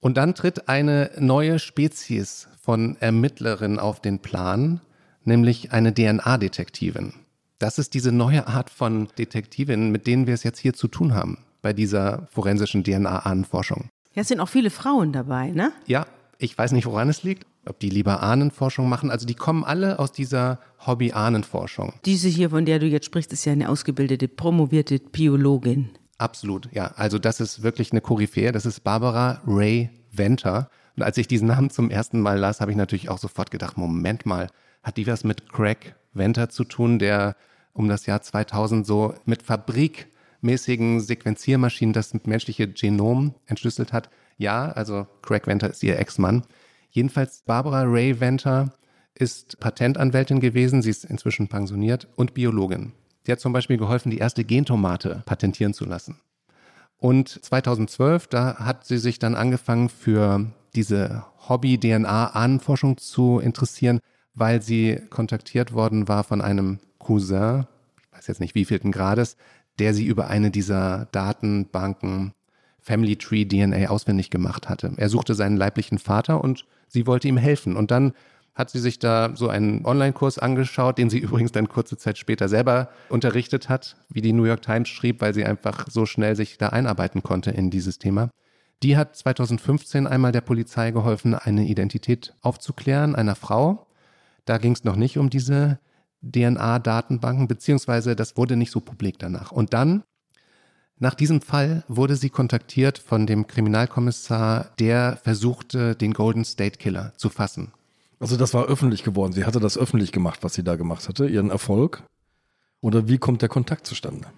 Und dann tritt eine neue Spezies von Ermittlerin auf den Plan, nämlich eine DNA-Detektivin. Das ist diese neue Art von Detektivin, mit denen wir es jetzt hier zu tun haben, bei dieser forensischen DNA-Ahnenforschung. Ja, es sind auch viele Frauen dabei, ne? Ja, ich weiß nicht, woran es liegt, ob die lieber Ahnenforschung machen. Also die kommen alle aus dieser Hobby-Ahnenforschung. Diese hier, von der du jetzt sprichst, ist ja eine ausgebildete, promovierte Biologin. Absolut, ja. Also das ist wirklich eine Koryphäe. Das ist Barbara Ray Venter. Und als ich diesen Namen zum ersten Mal las, habe ich natürlich auch sofort gedacht, Moment mal, hat die was mit Craig Venter zu tun, der um das Jahr 2000 so mit fabrikmäßigen Sequenziermaschinen das menschliche Genom entschlüsselt hat. Ja, also Craig Venter ist ihr Ex-Mann. Jedenfalls Barbara Ray Venter ist Patentanwältin gewesen, sie ist inzwischen pensioniert und Biologin. Sie hat zum Beispiel geholfen, die erste Gentomate patentieren zu lassen. Und 2012, da hat sie sich dann angefangen für diese Hobby-DNA-Ahnenforschung zu interessieren, weil sie kontaktiert worden war von einem Cousin, ich weiß jetzt nicht wievielten Grades, der sie über eine dieser Datenbanken Family Tree DNA auswendig gemacht hatte. Er suchte seinen leiblichen Vater und sie wollte ihm helfen. Und dann hat sie sich da so einen Online-Kurs angeschaut, den sie übrigens dann kurze Zeit später selber unterrichtet hat, wie die New York Times schrieb, weil sie einfach so schnell sich da einarbeiten konnte in dieses Thema. Die hat 2015 einmal der Polizei geholfen, eine Identität aufzuklären, einer Frau. Da ging es noch nicht um diese DNA-Datenbanken, beziehungsweise das wurde nicht so publik danach. Und dann, nach diesem Fall, wurde sie kontaktiert von dem Kriminalkommissar, der versuchte, den Golden State Killer zu fassen. Also das war öffentlich geworden. Sie hatte das öffentlich gemacht, was sie da gemacht hatte, ihren Erfolg. Oder wie kommt der Kontakt zustande?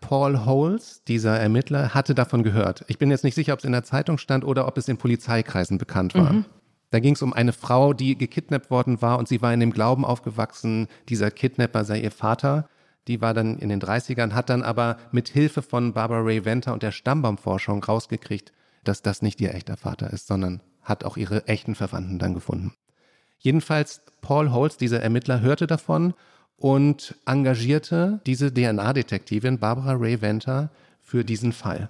Paul Holes, dieser Ermittler, hatte davon gehört. Ich bin jetzt nicht sicher, ob es in der Zeitung stand oder ob es in Polizeikreisen bekannt war. Mhm. Da ging es um eine Frau, die gekidnappt worden war und sie war in dem Glauben aufgewachsen, dieser Kidnapper sei ihr Vater. Die war dann in den 30ern, hat dann aber mit Hilfe von Barbara Ray Venter und der Stammbaumforschung rausgekriegt, dass das nicht ihr echter Vater ist, sondern hat auch ihre echten Verwandten dann gefunden. Jedenfalls Paul Holz, dieser Ermittler, hörte davon und engagierte diese DNA-Detektivin Barbara Ray Venter für diesen Fall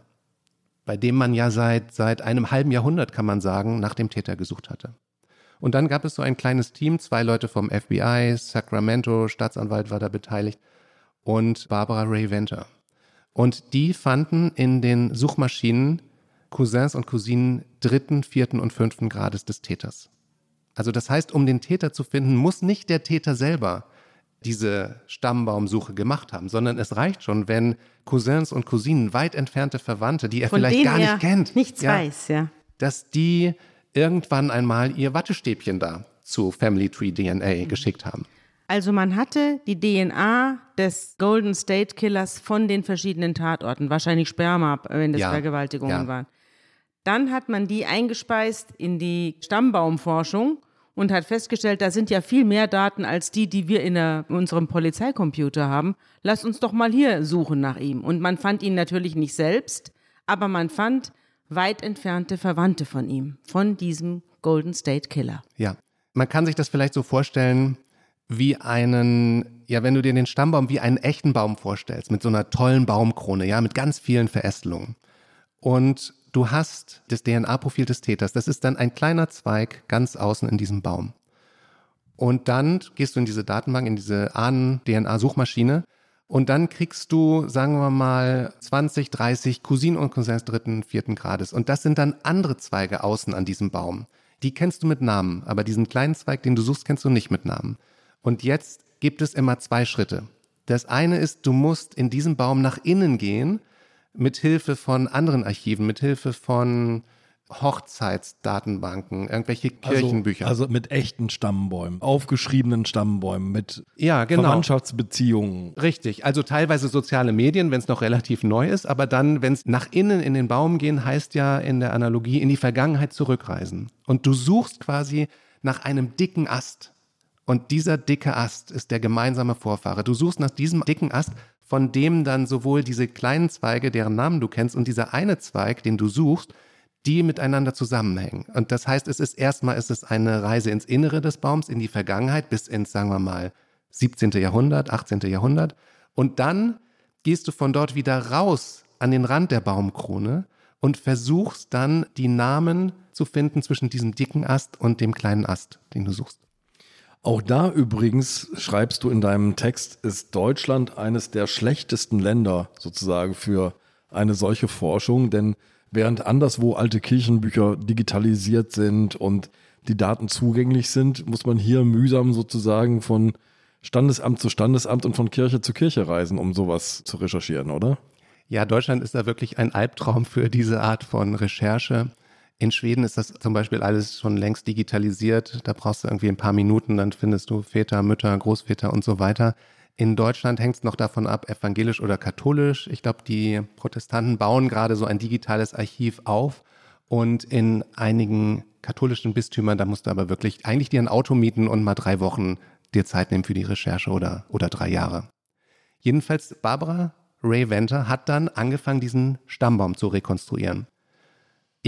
bei dem man ja seit, seit einem halben Jahrhundert, kann man sagen, nach dem Täter gesucht hatte. Und dann gab es so ein kleines Team, zwei Leute vom FBI, Sacramento, Staatsanwalt war da beteiligt und Barbara Ray Venter. Und die fanden in den Suchmaschinen Cousins und Cousinen dritten, vierten und fünften Grades des Täters. Also das heißt, um den Täter zu finden, muss nicht der Täter selber diese Stammbaumsuche gemacht haben, sondern es reicht schon, wenn Cousins und Cousinen, weit entfernte Verwandte, die er Von vielleicht gar nicht kennt, nichts ja, weiß, ja. dass die irgendwann einmal ihr Wattestäbchen da zu Family Tree DNA mhm. geschickt haben. Also man hatte die DNA des Golden State Killers von den verschiedenen Tatorten, wahrscheinlich Sperma, wenn das ja, Vergewaltigungen ja. waren. Dann hat man die eingespeist in die Stammbaumforschung und hat festgestellt, da sind ja viel mehr Daten als die, die wir in, der, in unserem Polizeicomputer haben. Lass uns doch mal hier suchen nach ihm. Und man fand ihn natürlich nicht selbst, aber man fand weit entfernte Verwandte von ihm, von diesem Golden State Killer. Ja, man kann sich das vielleicht so vorstellen wie einen, ja, wenn du dir den Stammbaum wie einen echten Baum vorstellst, mit so einer tollen Baumkrone, ja, mit ganz vielen Verästelungen. Und du hast das DNA-Profil des Täters. Das ist dann ein kleiner Zweig ganz außen in diesem Baum. Und dann gehst du in diese Datenbank, in diese Ahnen-DNA-Suchmaschine und dann kriegst du, sagen wir mal, 20, 30 Cousinen und Cousins dritten, vierten Grades. Und das sind dann andere Zweige außen an diesem Baum. Die kennst du mit Namen, aber diesen kleinen Zweig, den du suchst, kennst du nicht mit Namen. Und jetzt gibt es immer zwei Schritte. Das eine ist, du musst in diesem Baum nach innen gehen mit Hilfe von anderen Archiven, mit Hilfe von Hochzeitsdatenbanken, irgendwelche Kirchenbücher. Also, also mit echten Stammbäumen, aufgeschriebenen Stammbäumen, mit ja, genau. Verwandtschaftsbeziehungen. Richtig, also teilweise soziale Medien, wenn es noch relativ neu ist, aber dann, wenn es nach innen in den Baum gehen, heißt ja in der Analogie in die Vergangenheit zurückreisen. Und du suchst quasi nach einem dicken Ast. Und dieser dicke Ast ist der gemeinsame Vorfahre. Du suchst nach diesem dicken Ast, von dem dann sowohl diese kleinen Zweige, deren Namen du kennst, und dieser eine Zweig, den du suchst, die miteinander zusammenhängen. Und das heißt, es ist erstmal ist es eine Reise ins Innere des Baums, in die Vergangenheit, bis ins, sagen wir mal, 17. Jahrhundert, 18. Jahrhundert. Und dann gehst du von dort wieder raus an den Rand der Baumkrone und versuchst dann die Namen zu finden zwischen diesem dicken Ast und dem kleinen Ast, den du suchst. Auch da übrigens schreibst du in deinem Text, ist Deutschland eines der schlechtesten Länder sozusagen für eine solche Forschung, denn während anderswo alte Kirchenbücher digitalisiert sind und die Daten zugänglich sind, muss man hier mühsam sozusagen von Standesamt zu Standesamt und von Kirche zu Kirche reisen, um sowas zu recherchieren, oder? Ja, Deutschland ist da wirklich ein Albtraum für diese Art von Recherche. In Schweden ist das zum Beispiel alles schon längst digitalisiert. Da brauchst du irgendwie ein paar Minuten, dann findest du Väter, Mütter, Großväter und so weiter. In Deutschland hängt es noch davon ab, evangelisch oder katholisch. Ich glaube, die Protestanten bauen gerade so ein digitales Archiv auf. Und in einigen katholischen Bistümern, da musst du aber wirklich eigentlich dir ein Auto mieten und mal drei Wochen dir Zeit nehmen für die Recherche oder, oder drei Jahre. Jedenfalls, Barbara Ray Venter hat dann angefangen, diesen Stammbaum zu rekonstruieren.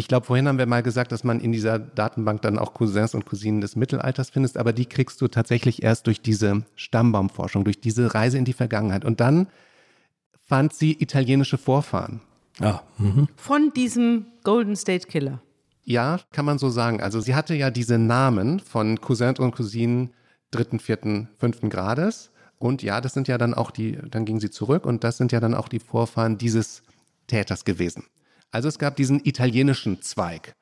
Ich glaube, vorhin haben wir mal gesagt, dass man in dieser Datenbank dann auch Cousins und Cousinen des Mittelalters findest, aber die kriegst du tatsächlich erst durch diese Stammbaumforschung, durch diese Reise in die Vergangenheit. Und dann fand sie italienische Vorfahren. Ja. Mhm. Von diesem Golden State Killer. Ja, kann man so sagen. Also sie hatte ja diese Namen von Cousins und Cousinen dritten, vierten, fünften Grades. Und ja, das sind ja dann auch die, dann ging sie zurück und das sind ja dann auch die Vorfahren dieses Täters gewesen. Also es gab diesen italienischen Zweig.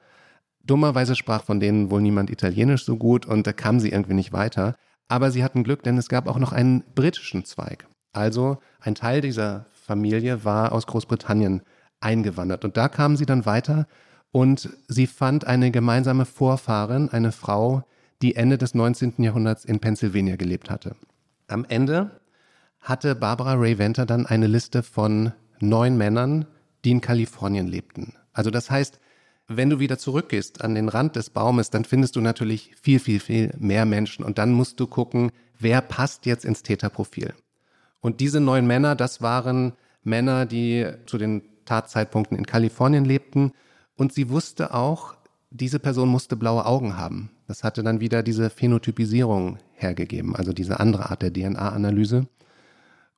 Dummerweise sprach von denen wohl niemand Italienisch so gut und da kam sie irgendwie nicht weiter. Aber sie hatten Glück, denn es gab auch noch einen britischen Zweig. Also ein Teil dieser Familie war aus Großbritannien eingewandert. Und da kamen sie dann weiter und sie fand eine gemeinsame Vorfahrin, eine Frau, die Ende des 19. Jahrhunderts in Pennsylvania gelebt hatte. Am Ende hatte Barbara Ray Venter dann eine Liste von neun Männern, die in Kalifornien lebten. Also das heißt, wenn du wieder zurückgehst an den Rand des Baumes, dann findest du natürlich viel, viel, viel mehr Menschen. Und dann musst du gucken, wer passt jetzt ins Täterprofil. Und diese neun Männer, das waren Männer, die zu den Tatzeitpunkten in Kalifornien lebten. Und sie wusste auch, diese Person musste blaue Augen haben. Das hatte dann wieder diese Phänotypisierung hergegeben, also diese andere Art der DNA-Analyse.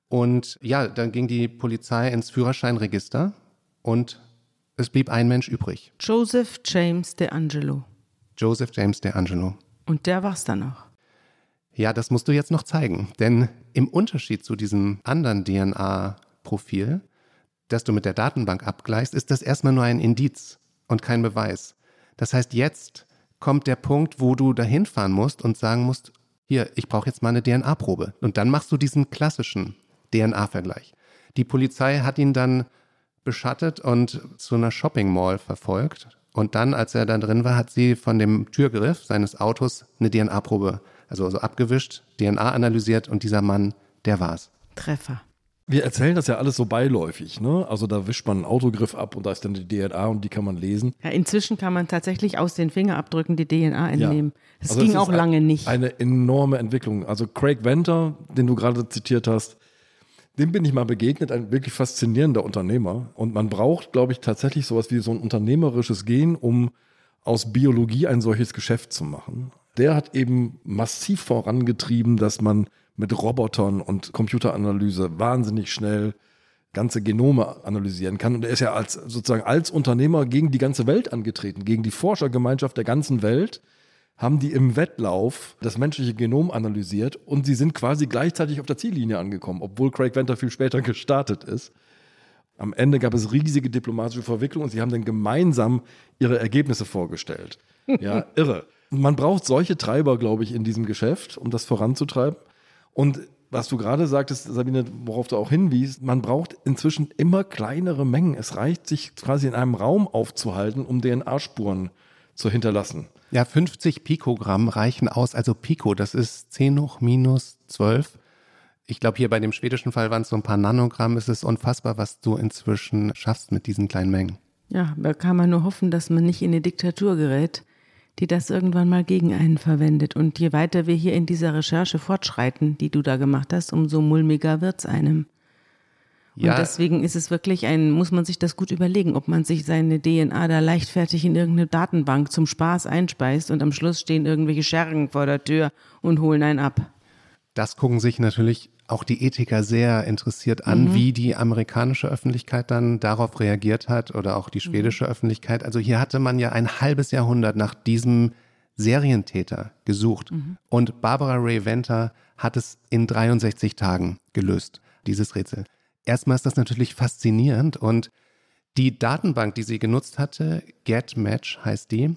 Und ja, dann ging die Polizei ins Führerscheinregister und es blieb ein Mensch übrig. Joseph James DeAngelo. Joseph James DeAngelo. Und der war's dann noch. Ja, das musst du jetzt noch zeigen. Denn im Unterschied zu diesem anderen DNA-Profil, das du mit der Datenbank abgleichst, ist das erstmal nur ein Indiz und kein Beweis. Das heißt, jetzt kommt der Punkt, wo du dahin fahren musst und sagen musst, hier, ich brauche jetzt mal eine DNA-Probe. Und dann machst du diesen klassischen DNA-Vergleich. Die Polizei hat ihn dann beschattet und zu einer Shopping Mall verfolgt. Und dann, als er da drin war, hat sie von dem Türgriff seines Autos eine DNA-Probe, also, also abgewischt, DNA analysiert und dieser Mann, der war's. Treffer. Wir erzählen das ja alles so beiläufig, ne? Also da wischt man einen Autogriff ab und da ist dann die DNA und die kann man lesen. Ja, inzwischen kann man tatsächlich aus den Fingerabdrücken die DNA entnehmen. Ja. Das also ging auch lange nicht. Eine enorme Entwicklung. Also Craig Venter, den du gerade zitiert hast, dem bin ich mal begegnet, ein wirklich faszinierender Unternehmer. Und man braucht, glaube ich, tatsächlich sowas wie so ein unternehmerisches Gen, um aus Biologie ein solches Geschäft zu machen. Der hat eben massiv vorangetrieben, dass man mit Robotern und Computeranalyse wahnsinnig schnell ganze Genome analysieren kann. Und er ist ja als sozusagen als Unternehmer gegen die ganze Welt angetreten, gegen die Forschergemeinschaft der ganzen Welt haben die im Wettlauf das menschliche Genom analysiert und sie sind quasi gleichzeitig auf der Ziellinie angekommen, obwohl Craig Venter viel später gestartet ist. Am Ende gab es riesige diplomatische Verwicklungen und sie haben dann gemeinsam ihre Ergebnisse vorgestellt. Ja, irre. Man braucht solche Treiber, glaube ich, in diesem Geschäft, um das voranzutreiben. Und was du gerade sagtest, Sabine, worauf du auch hinwiest, man braucht inzwischen immer kleinere Mengen. Es reicht, sich quasi in einem Raum aufzuhalten, um DNA-Spuren zu hinterlassen. Ja, 50 Pikogramm reichen aus. Also Pico, das ist 10 hoch minus 12. Ich glaube, hier bei dem schwedischen Fall waren es so ein paar Nanogramm. Es ist unfassbar, was du inzwischen schaffst mit diesen kleinen Mengen. Ja, da kann man nur hoffen, dass man nicht in eine Diktatur gerät die das irgendwann mal gegen einen verwendet. Und je weiter wir hier in dieser Recherche fortschreiten, die du da gemacht hast, umso mulmiger wird's einem. Ja. Und deswegen ist es wirklich ein, muss man sich das gut überlegen, ob man sich seine DNA da leichtfertig in irgendeine Datenbank zum Spaß einspeist und am Schluss stehen irgendwelche Schergen vor der Tür und holen einen ab. Das gucken sich natürlich auch die Ethiker sehr interessiert an, mhm. wie die amerikanische Öffentlichkeit dann darauf reagiert hat oder auch die schwedische mhm. Öffentlichkeit. Also hier hatte man ja ein halbes Jahrhundert nach diesem Serientäter gesucht. Mhm. Und Barbara Ray Venter hat es in 63 Tagen gelöst, dieses Rätsel. Erstmal ist das natürlich faszinierend und die Datenbank, die sie genutzt hatte, GetMatch heißt die,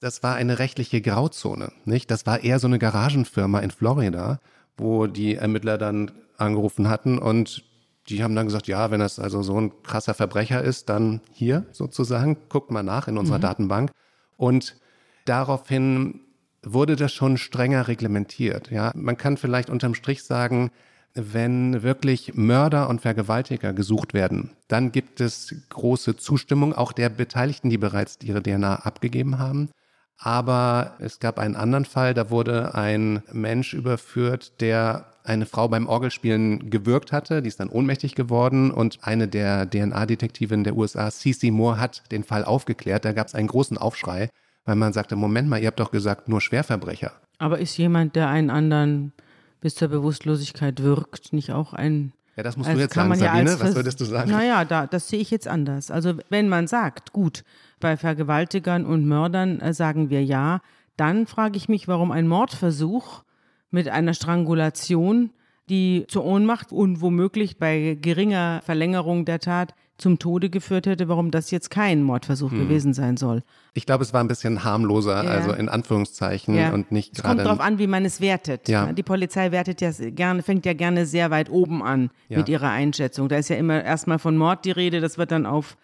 das war eine rechtliche Grauzone, nicht? Das war eher so eine Garagenfirma in Florida wo die Ermittler dann angerufen hatten und die haben dann gesagt, ja, wenn das also so ein krasser Verbrecher ist, dann hier sozusagen, guckt mal nach in unserer mhm. Datenbank. Und daraufhin wurde das schon strenger reglementiert. Ja, man kann vielleicht unterm Strich sagen, wenn wirklich Mörder und Vergewaltiger gesucht werden, dann gibt es große Zustimmung auch der Beteiligten, die bereits ihre DNA abgegeben haben. Aber es gab einen anderen Fall, da wurde ein Mensch überführt, der eine Frau beim Orgelspielen gewürgt hatte. Die ist dann ohnmächtig geworden und eine der DNA-Detektivinnen der USA, Cece Moore, hat den Fall aufgeklärt. Da gab es einen großen Aufschrei, weil man sagte, Moment mal, ihr habt doch gesagt, nur Schwerverbrecher. Aber ist jemand, der einen anderen bis zur Bewusstlosigkeit wirkt, nicht auch ein ja, das musst du jetzt sagen, Sabine. Ja was würdest du sagen? Naja, da, das sehe ich jetzt anders. Also wenn man sagt, gut, bei Vergewaltigern und Mördern äh, sagen wir ja, dann frage ich mich, warum ein Mordversuch mit einer Strangulation, die zur Ohnmacht und womöglich bei geringer Verlängerung der Tat zum Tode geführt hätte, warum das jetzt kein Mordversuch hm. gewesen sein soll. Ich glaube, es war ein bisschen harmloser, ja. also in Anführungszeichen ja. und nicht gerade. Es kommt darauf an, wie man es wertet. Ja. Die Polizei wertet ja gerne, fängt ja gerne sehr weit oben an mit ihrer Einschätzung. Da ist ja immer erstmal von Mord die Rede, das wird dann auf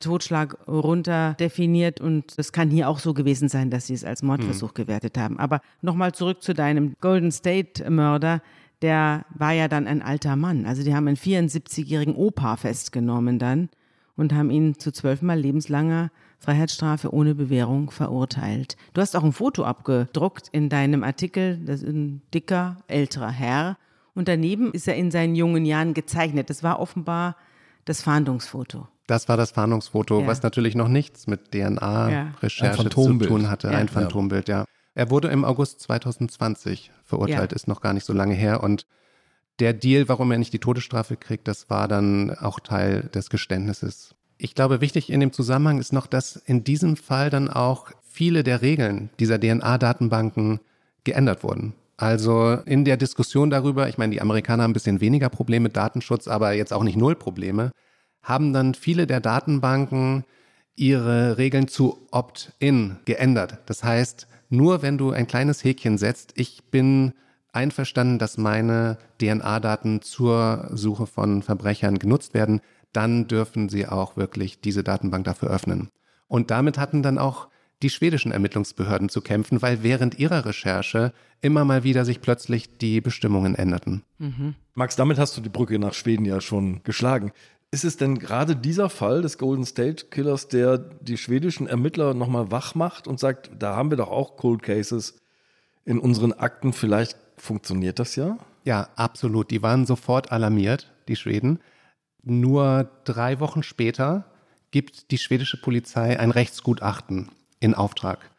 Totschlag runter definiert und es kann hier auch so gewesen sein, dass sie es als Mordversuch hm. gewertet haben. Aber nochmal zurück zu deinem Golden State Mörder der war ja dann ein alter Mann. Also die haben einen 74-jährigen Opa festgenommen dann und haben ihn zu zwölfmal lebenslanger Freiheitsstrafe ohne Bewährung verurteilt. Du hast auch ein Foto abgedruckt in deinem Artikel, das ist ein dicker, älterer Herr. Und daneben ist er in seinen jungen Jahren gezeichnet. Das war offenbar das Fahndungsfoto. Das war das Fahndungsfoto, ja. was natürlich noch nichts mit DNA-Recherche ja. zu tun hatte. Ja. Ein Phantombild, ja. Er wurde im August 2020 verurteilt, ja. ist noch gar nicht so lange her. Und der Deal, warum er nicht die Todesstrafe kriegt, das war dann auch Teil des Geständnisses. Ich glaube, wichtig in dem Zusammenhang ist noch, dass in diesem Fall dann auch viele der Regeln dieser DNA-Datenbanken geändert wurden. Also in der Diskussion darüber, ich meine, die Amerikaner haben ein bisschen weniger Probleme mit Datenschutz, aber jetzt auch nicht null Probleme, haben dann viele der Datenbanken ihre Regeln zu Opt-in geändert. Das heißt, nur wenn du ein kleines Häkchen setzt, ich bin einverstanden, dass meine DNA-Daten zur Suche von Verbrechern genutzt werden, dann dürfen sie auch wirklich diese Datenbank dafür öffnen. Und damit hatten dann auch die schwedischen Ermittlungsbehörden zu kämpfen, weil während ihrer Recherche immer mal wieder sich plötzlich die Bestimmungen änderten. Mhm. Max, damit hast du die Brücke nach Schweden ja schon geschlagen. Ist es denn gerade dieser Fall des Golden State Killers, der die schwedischen Ermittler nochmal wach macht und sagt, da haben wir doch auch Cold Cases in unseren Akten, vielleicht funktioniert das ja? Ja, absolut. Die waren sofort alarmiert, die Schweden. Nur drei Wochen später gibt die schwedische Polizei ein Rechtsgutachten in Auftrag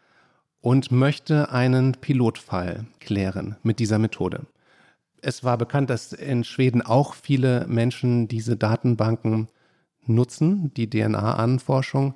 und möchte einen Pilotfall klären mit dieser Methode es war bekannt, dass in Schweden auch viele Menschen diese Datenbanken nutzen, die DNA-Anforschung.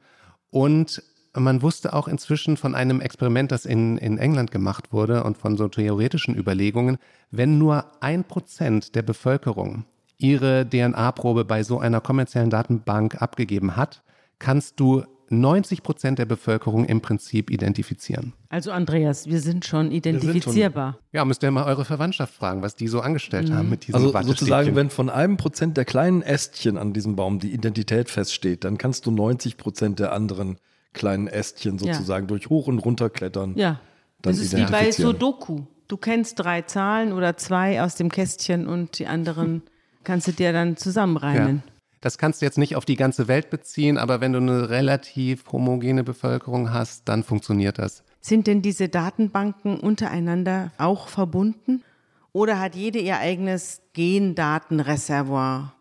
Und man wusste auch inzwischen von einem Experiment, das in, in England gemacht wurde und von so theoretischen Überlegungen, wenn nur ein Prozent der Bevölkerung ihre DNA-Probe bei so einer kommerziellen Datenbank abgegeben hat, kannst du 90 Prozent der Bevölkerung im Prinzip identifizieren. Also Andreas, wir sind schon identifizierbar. Ja, müsst ihr mal eure Verwandtschaft fragen, was die so angestellt haben mit diesem Also sozusagen, wenn von einem Prozent der kleinen Ästchen an diesem Baum die Identität feststeht, dann kannst du 90 Prozent der anderen kleinen Ästchen sozusagen durch hoch und runter klettern. Ja, Dann das ist wie bei. Sudoku. Du kennst drei Zahlen oder zwei aus dem Kästchen und die anderen kannst du dir dann zusammenreimen. Ja. Das kannst du jetzt nicht auf die ganze Welt beziehen, aber wenn du eine relativ homogene Bevölkerung hast, dann funktioniert das. Sind denn diese Datenbanken untereinander auch verbunden? Oder hat jede ihr eigenes Gendatenreservoir?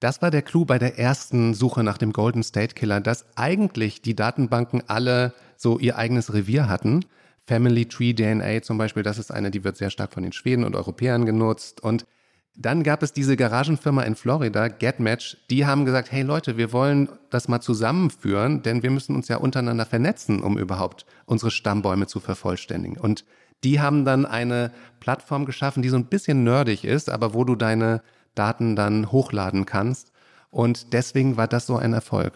Das war der Clou bei der ersten Suche nach dem Golden State Killer, dass eigentlich die Datenbanken alle so ihr eigenes Revier hatten. Family Tree DNA zum Beispiel, das ist eine, die wird sehr stark von den Schweden und Europäern genutzt. Und dann gab es diese Garagenfirma in Florida, GetMatch, die haben gesagt, hey Leute, wir wollen das mal zusammenführen, denn wir müssen uns ja untereinander vernetzen, um überhaupt unsere Stammbäume zu vervollständigen. Und die haben dann eine Plattform geschaffen, die so ein bisschen nerdig ist, aber wo du deine Daten dann hochladen kannst. Und deswegen war das so ein Erfolg.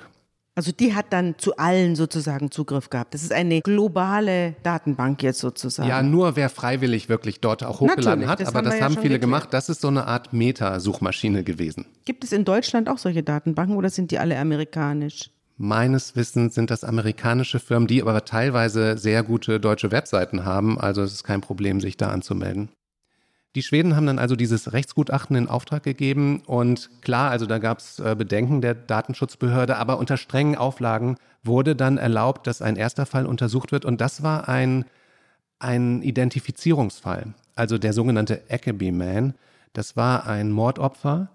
Also die hat dann zu allen sozusagen Zugriff gehabt. Das ist eine globale Datenbank jetzt sozusagen. Ja, nur wer freiwillig wirklich dort auch hochgeladen Natürlich, hat, das aber haben das ja haben viele geklärt. gemacht. Das ist so eine Art Meta-Suchmaschine gewesen. Gibt es in Deutschland auch solche Datenbanken oder sind die alle amerikanisch? Meines Wissens sind das amerikanische Firmen, die aber teilweise sehr gute deutsche Webseiten haben. Also es ist kein Problem, sich da anzumelden. Die Schweden haben dann also dieses Rechtsgutachten in Auftrag gegeben und klar, also da gab es äh, Bedenken der Datenschutzbehörde, aber unter strengen Auflagen wurde dann erlaubt, dass ein erster Fall untersucht wird und das war ein, ein Identifizierungsfall, also der sogenannte Ackerby Man. Das war ein Mordopfer,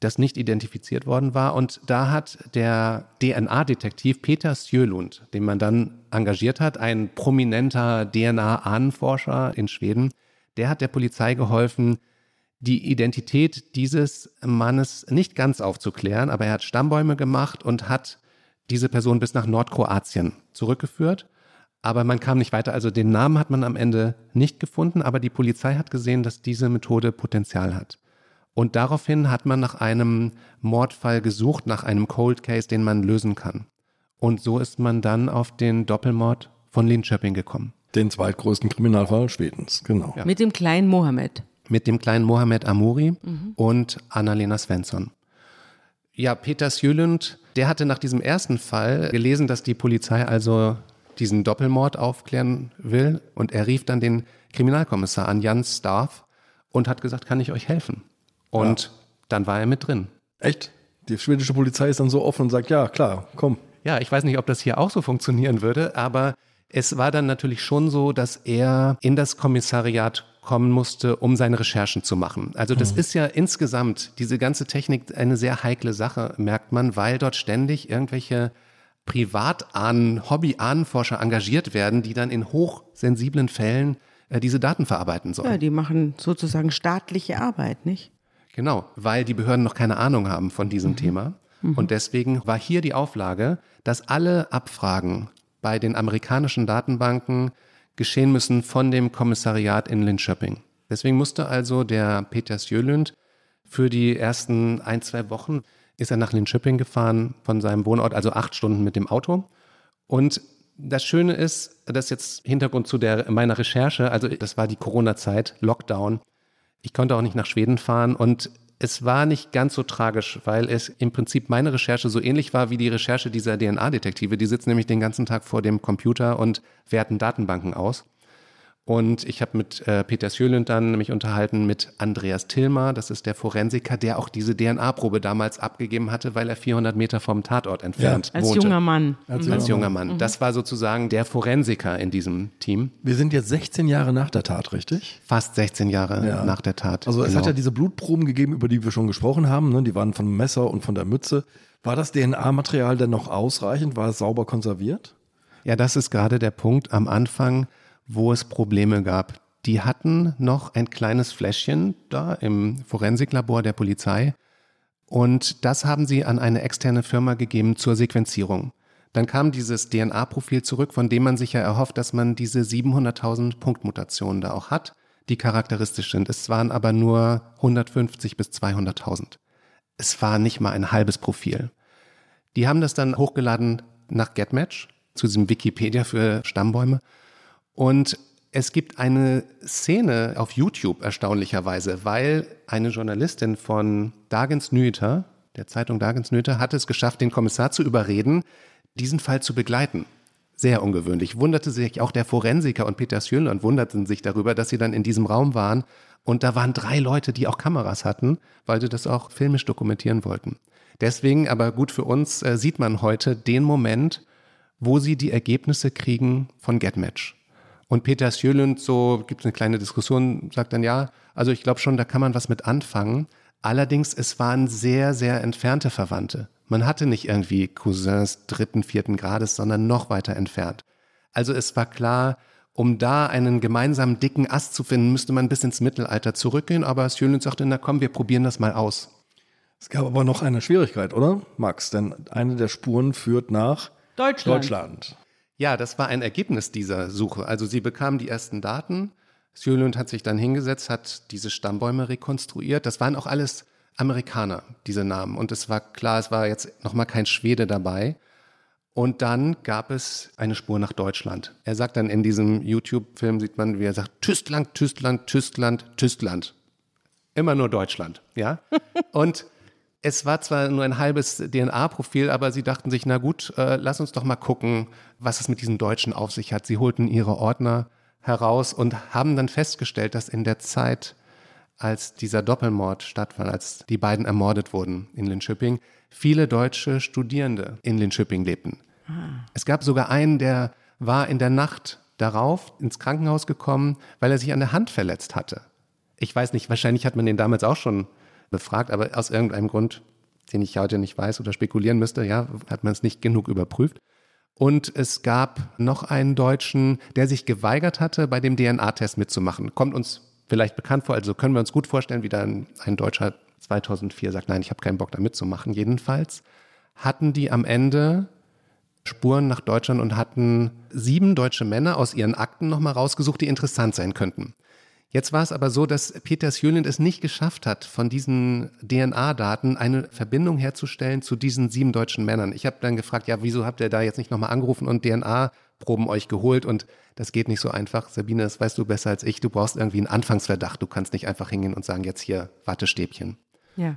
das nicht identifiziert worden war und da hat der DNA-Detektiv Peter Sjölund, den man dann engagiert hat, ein prominenter DNA-Ahnenforscher in Schweden, der hat der Polizei geholfen, die Identität dieses Mannes nicht ganz aufzuklären, aber er hat Stammbäume gemacht und hat diese Person bis nach Nordkroatien zurückgeführt. Aber man kam nicht weiter. Also den Namen hat man am Ende nicht gefunden, aber die Polizei hat gesehen, dass diese Methode Potenzial hat. Und daraufhin hat man nach einem Mordfall gesucht, nach einem Cold Case, den man lösen kann. Und so ist man dann auf den Doppelmord von Linköping gekommen. Den zweitgrößten Kriminalfall Schwedens, genau. Ja. Mit dem kleinen Mohammed. mit dem kleinen Mohamed Amuri und Annalena Svensson. Ja, Peter Sjölund, der hatte nach diesem ersten Fall gelesen, dass die Polizei also diesen Doppelmord aufklären will und er rief dann den Kriminalkommissar an, Jan Staff, und hat gesagt, kann ich euch helfen? Und dann war er mit drin. Echt? Die schwedische Polizei ist dann so offen und sagt, ja, klar, komm. Ja, ich weiß nicht, ob das hier auch so funktionieren würde, aber es war dann natürlich schon so, dass er in das Kommissariat kommen musste, um seine Recherchen zu machen. Also das ist ja insgesamt, diese ganze Technik, eine sehr heikle Sache, merkt man, weil dort ständig irgendwelche Privatahnen, Hobbyahnenforscher engagiert werden, die dann in hochsensiblen Fällen äh, diese Daten verarbeiten sollen. Ja, die machen sozusagen staatliche Arbeit, nicht? Genau, weil die Behörden noch keine Ahnung haben von diesem Thema. Und deswegen war hier die Auflage, dass alle Abfragen bei den amerikanischen Datenbanken geschehen müssen von dem Kommissariat in Linköping. Deswegen musste also der Peter Sjölund für die ersten ein, zwei Wochen ist er nach Linköping gefahren von seinem Wohnort, also acht Stunden mit dem Auto. Und das Schöne ist, das ist jetzt Hintergrund zu der, meiner Recherche, also das war die Corona-Zeit, Lockdown. Ich konnte auch nicht nach Schweden fahren und es war nicht ganz so tragisch, weil es im Prinzip meine Recherche so ähnlich war wie die Recherche dieser DNA-Detektive. Die sitzen nämlich den ganzen Tag vor dem Computer und werten Datenbanken aus. Und ich habe mit äh, Peter Sjölund dann mich unterhalten mit Andreas Tilmer, das ist der Forensiker, der auch diese DNA-Probe damals abgegeben hatte, weil er 400 Meter vom Tatort entfernt Als wohnte. junger Mann. Als Als junger Mann. Das war sozusagen der Forensiker in diesem Team. Wir sind jetzt 16 Jahre nach der Tat, richtig? Fast 16 Jahre Ja. nach der Tat. Also es Genau. hat ja diese Blutproben gegeben, über die wir schon gesprochen haben. Ne? Die waren vom Messer und von der Mütze. War das DNA-Material denn noch ausreichend? War es sauber konserviert? Ja, das ist gerade der Punkt am Anfang, wo es Probleme gab. Die hatten noch ein kleines Fläschchen da im Forensiklabor der Polizei und das haben sie an eine externe Firma gegeben zur Sequenzierung. Dann kam dieses DNA-Profil zurück, von dem man sich ja erhofft, dass man diese 700.000 Punktmutationen da auch hat, die charakteristisch sind. Es waren aber nur 150 bis 200.000. Es war nicht mal ein halbes Profil. Die haben das dann hochgeladen nach GetMatch, zu diesem Wikipedia für Stammbäume. Und es gibt eine Szene auf YouTube erstaunlicherweise, weil eine Journalistin von Dagens Nyheter, der Zeitung Dagens Nyheter, hat es geschafft, den Kommissar zu überreden, diesen Fall zu begleiten. Sehr ungewöhnlich. Wunderte sich auch der Forensiker und Peter Schönland wunderten sich darüber, dass sie dann in diesem Raum waren und da waren drei Leute, die auch Kameras hatten, weil sie das auch filmisch dokumentieren wollten. Deswegen, aber gut für uns, äh, sieht man heute den Moment, wo sie die Ergebnisse kriegen von GetMatch. Und Peter Sjölund, so gibt es eine kleine Diskussion, sagt dann ja, also ich glaube schon, da kann man was mit anfangen. Allerdings, es waren sehr, sehr entfernte Verwandte. Man hatte nicht irgendwie Cousins dritten, vierten Grades, sondern noch weiter entfernt. Also es war klar, um da einen gemeinsamen dicken Ast zu finden, müsste man bis ins Mittelalter zurückgehen. Aber Sjölund sagte, na komm, wir probieren das mal aus. Es gab aber noch eine Schwierigkeit, oder, Max? Denn eine der Spuren führt nach Deutschland. Deutschland. Ja, das war ein Ergebnis dieser Suche. Also sie bekamen die ersten Daten. Sjölund hat sich dann hingesetzt, hat diese Stammbäume rekonstruiert. Das waren auch alles Amerikaner, diese Namen. Und es war klar, es war jetzt nochmal kein Schwede dabei. Und dann gab es eine Spur nach Deutschland. Er sagt dann in diesem YouTube-Film, sieht man, wie er sagt, Tyskland, Tyskland, Tyskland, Tyskland. Immer nur Deutschland, ja. Und es war zwar nur ein halbes DNA-Profil, aber sie dachten sich, na gut, äh, lass uns doch mal gucken, was es mit diesen Deutschen auf sich hat. Sie holten ihre Ordner heraus und haben dann festgestellt, dass in der Zeit, als dieser Doppelmord stattfand, als die beiden ermordet wurden in Linköping, viele deutsche Studierende in Linköping lebten. Es gab sogar einen, der war in der Nacht darauf ins Krankenhaus gekommen, weil er sich an der Hand verletzt hatte. Ich weiß nicht, wahrscheinlich hat man den damals auch schon befragt, aber aus irgendeinem Grund, den ich heute nicht weiß oder spekulieren müsste, ja, hat man es nicht genug überprüft. Und es gab noch einen Deutschen, der sich geweigert hatte, bei dem DNA-Test mitzumachen. Kommt uns vielleicht bekannt vor, also können wir uns gut vorstellen, wie dann ein Deutscher 2004 sagt, nein, ich habe keinen Bock da mitzumachen. Jedenfalls hatten die am Ende Spuren nach Deutschland und hatten sieben deutsche Männer aus ihren Akten nochmal rausgesucht, die interessant sein könnten. Jetzt war es aber so, dass Peter Sjölund es nicht geschafft hat, von diesen DNA-Daten eine Verbindung herzustellen zu diesen sieben deutschen Männern. Ich habe dann gefragt, ja, wieso habt ihr da jetzt nicht nochmal angerufen und DNA-Proben euch geholt? Und das geht nicht so einfach. Sabine, das weißt du besser als ich. Du brauchst irgendwie einen Anfangsverdacht. Du kannst nicht einfach hingehen und sagen, jetzt hier, Wattestäbchen. Ja.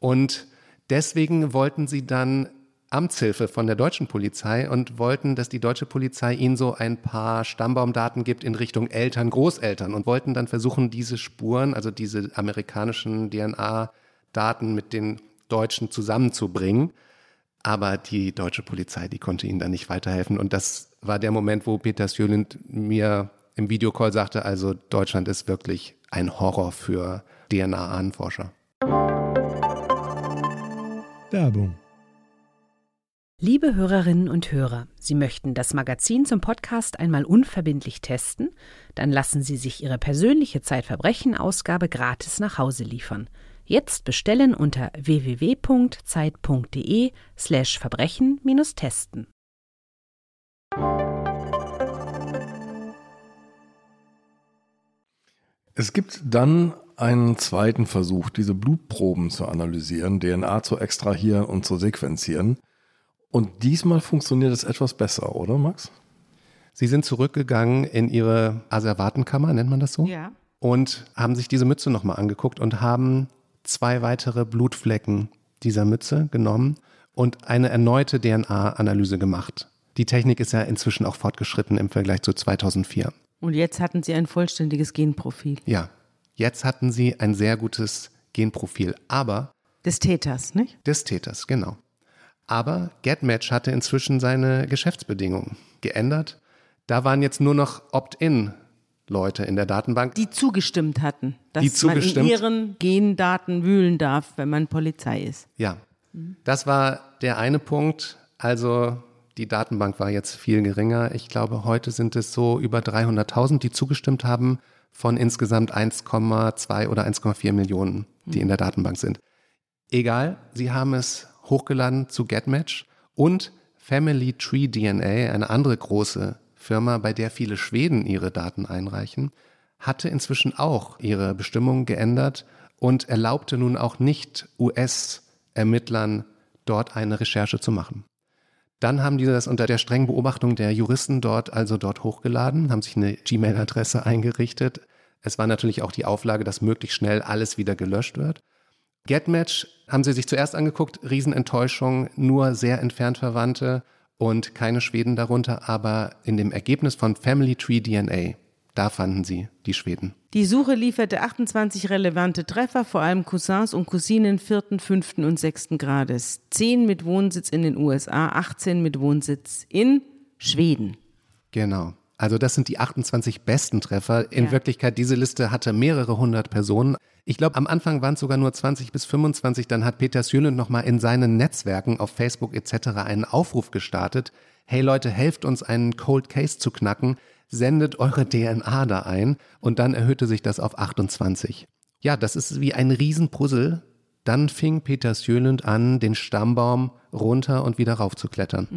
Und deswegen wollten sie dann Amtshilfe von der deutschen Polizei und wollten, dass die deutsche Polizei ihnen so ein paar Stammbaumdaten gibt in Richtung Eltern, Großeltern und wollten dann versuchen, diese Spuren, also diese amerikanischen DNA-Daten mit den Deutschen zusammenzubringen. Aber die deutsche Polizei, die konnte ihnen dann nicht weiterhelfen. Und das war der Moment, wo Peter Sjölund mir im Videocall sagte, also Deutschland ist wirklich ein Horror für DNA-Ahnenforscher. Werbung. Liebe Hörerinnen und Hörer, Sie möchten das Magazin zum Podcast einmal unverbindlich testen? Dann lassen Sie sich Ihre persönliche Zeitverbrechen-Ausgabe gratis nach Hause liefern. Jetzt bestellen unter www.zeit.de slash Verbrechen-testen. Es gibt dann einen zweiten Versuch, diese Blutproben zu analysieren, DNA zu extrahieren und zu sequenzieren. Und diesmal funktioniert es etwas besser, oder Max? Sie sind zurückgegangen in Ihre Asservatenkammer, nennt man das so? Ja. Und haben sich diese Mütze nochmal angeguckt und haben zwei weitere Blutflecken dieser Mütze genommen und eine erneute DNA-Analyse gemacht. Die Technik ist ja inzwischen auch fortgeschritten im Vergleich zu 2004. Und jetzt hatten Sie ein vollständiges Genprofil Ja, jetzt hatten sie ein sehr gutes Genprofil, aber des Täters, nicht? des Täters, genau. Aber GetMatch hatte inzwischen seine Geschäftsbedingungen geändert. Da waren jetzt nur noch Opt-in-Leute in der Datenbank. Die zugestimmt hatten, dass Die man in zugestimmt. ihren Gendaten wühlen darf, wenn man Polizei ist. Ja, das war der eine Punkt. Also die Datenbank war jetzt viel geringer. Ich glaube, heute sind es so über 300.000, die zugestimmt haben von insgesamt 1,2 oder 1,4 Millionen, die in der Datenbank sind. Egal, sie haben es hochgeladen zu GetMatch und Family Tree DNA, eine andere große Firma, bei der viele Schweden ihre Daten einreichen, hatte inzwischen auch ihre Bestimmungen geändert und erlaubte nun auch nicht US-Ermittlern dort eine Recherche zu machen. Dann haben die das unter der strengen Beobachtung der Juristen dort also dort hochgeladen, haben sich eine Gmail-Adresse eingerichtet. Es war natürlich auch die Auflage, dass möglichst schnell alles wieder gelöscht wird. Getmatch haben sie sich zuerst angeguckt, Riesenenttäuschung, nur sehr entfernt Verwandte und keine Schweden darunter, aber in dem Ergebnis von Family Tree DNA, da fanden sie die Schweden. Die Suche lieferte 28 relevante Treffer, vor allem Cousins und Cousinen vierten, fünften und sechsten Grades. Zehn mit Wohnsitz in den USA, 18 mit Wohnsitz in Schweden. Genau. Also das sind die 28 besten Treffer. In Ja. Wirklichkeit, diese Liste hatte mehrere hundert Personen. Ich glaube, am Anfang waren es sogar nur 20 bis 25. Dann hat Peter Sjölund nochmal in seinen Netzwerken auf Facebook etc. einen Aufruf gestartet. Hey Leute, helft uns einen Cold Case zu knacken. Sendet eure DNA da ein. Und dann erhöhte sich das auf 28. Ja, das ist wie ein Riesenpuzzle. Dann fing Peter Sjölund an, den Stammbaum runter und wieder raufzuklettern.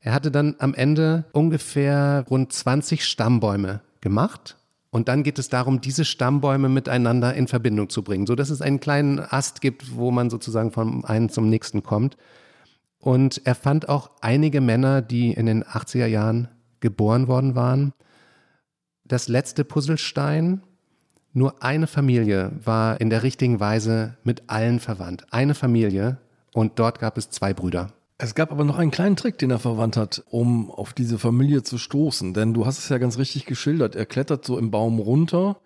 Er hatte dann am Ende ungefähr rund 20 Stammbäume gemacht. Und dann geht es darum, diese Stammbäume miteinander in Verbindung zu bringen, sodass es einen kleinen Ast gibt, wo man sozusagen vom einen zum nächsten kommt. Und er fand auch einige Männer, die in den 80er Jahren geboren worden waren. Das letzte Puzzlestein, nur eine Familie war in der richtigen Weise mit allen verwandt. Eine Familie und dort gab es zwei Brüder. Es gab aber noch einen kleinen Trick, den er verwandt hat, um auf diese Familie zu stoßen. Denn du hast es ja ganz richtig geschildert. Er klettert so im Baum runter.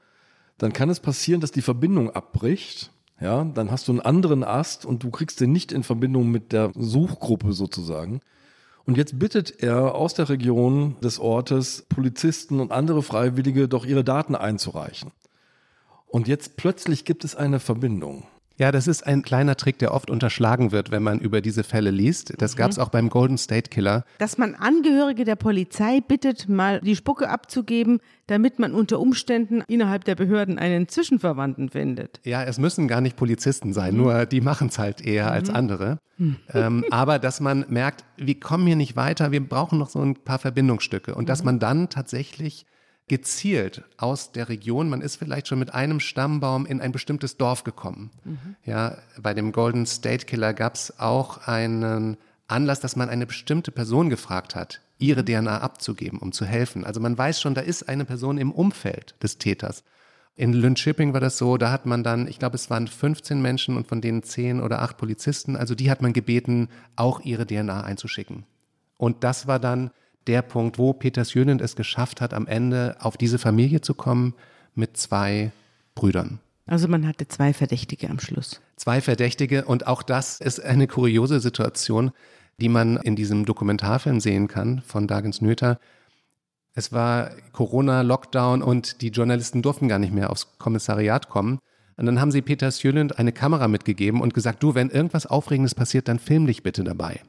Dann kann es passieren, dass die Verbindung abbricht. Ja, dann hast du einen anderen Ast und du kriegst den nicht in Verbindung mit der Suchgruppe sozusagen. Und jetzt bittet er aus der Region des Ortes Polizisten und andere Freiwillige doch ihre Daten einzureichen. Und jetzt plötzlich gibt es eine Verbindung. Ja, das ist ein kleiner Trick, der oft unterschlagen wird, wenn man über diese Fälle liest. Das gab es auch beim Golden State Killer. Dass man Angehörige der Polizei bittet, mal die Spucke abzugeben, damit man unter Umständen innerhalb der Behörden einen Zwischenverwandten findet. Ja, es müssen gar nicht Polizisten sein, nur die machen es halt eher als andere. Ähm, aber dass man merkt, wir kommen hier nicht weiter, wir brauchen noch so ein paar Verbindungsstücke. Und dass man dann tatsächlich gezielt aus der Region, man ist vielleicht schon mit einem Stammbaum in ein bestimmtes Dorf gekommen. Ja, bei dem Golden State Killer gab es auch einen Anlass, dass man eine bestimmte Person gefragt hat, ihre DNA abzugeben, um zu helfen. Also man weiß schon, da ist eine Person im Umfeld des Täters. In Lynchipping war das so, da hat man dann, ich glaube, es waren 15 Menschen und von denen 10 oder 8 Polizisten, also die hat man gebeten, auch ihre DNA einzuschicken. Und das war dann der Punkt, wo Peter Sjönend es geschafft hat, am Ende auf diese Familie zu kommen mit zwei Brüdern. Also man hatte zwei Verdächtige am Schluss. Zwei Verdächtige und auch das ist eine kuriose Situation, die man in diesem Dokumentarfilm sehen kann von Dagens Nöter. Es war Corona, Lockdown und die Journalisten durften gar nicht mehr aufs Kommissariat kommen. Und dann haben sie Peter Sjölund eine Kamera mitgegeben und gesagt, du, wenn irgendwas Aufregendes passiert, dann film dich bitte dabei.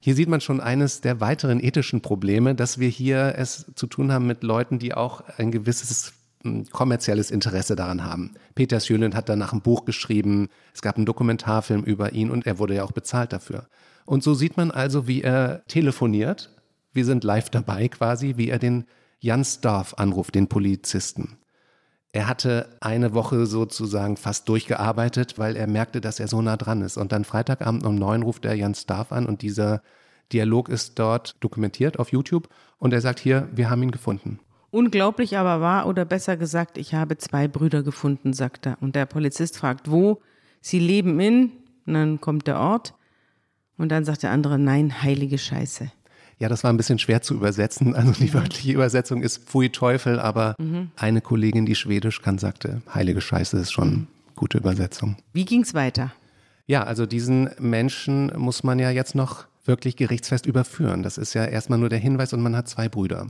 Hier sieht man schon eines der weiteren ethischen Probleme, dass wir hier es zu tun haben mit Leuten, die auch ein gewisses mh, kommerzielles Interesse daran haben. Peter Sjölund hat danach ein Buch geschrieben, es gab einen Dokumentarfilm über ihn und er wurde ja auch bezahlt dafür. Und so sieht man also, wie er telefoniert. Wir sind live dabei quasi, wie er den Jan Staff anruft, den Polizisten. Er hatte eine Woche sozusagen fast durchgearbeitet, weil er merkte, dass er so nah dran ist. Und dann Freitagabend um neun ruft er Jan Staff an und dieser Dialog ist dort dokumentiert auf YouTube. Und er sagt hier, wir haben ihn gefunden. Unglaublich aber wahr, oder besser gesagt, ich habe zwei Brüder gefunden, sagt er. Und der Polizist fragt, wo? Sie leben in, und dann kommt der Ort. Und dann sagt der andere, nein, heilige Scheiße. Ja, das war ein bisschen schwer zu übersetzen. Also die wörtliche Übersetzung ist Pfui Teufel, aber eine Kollegin, die Schwedisch kann, sagte, heilige Scheiße ist schon eine gute Übersetzung. Wie ging's weiter? Ja, also diesen Menschen muss man ja jetzt noch wirklich gerichtsfest überführen. Das ist ja erstmal nur der Hinweis und man hat zwei Brüder.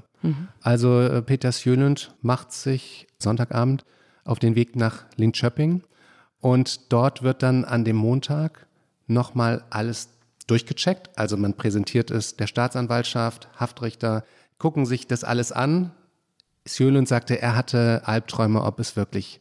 Also äh, Peter Sjölund macht sich Sonntagabend auf den Weg nach Linköping und dort wird dann an dem Montag nochmal alles durchgecheckt. Also man präsentiert es der Staatsanwaltschaft, Haftrichter, gucken sich das alles an. Sjölund sagte, er hatte Albträume, ob es wirklich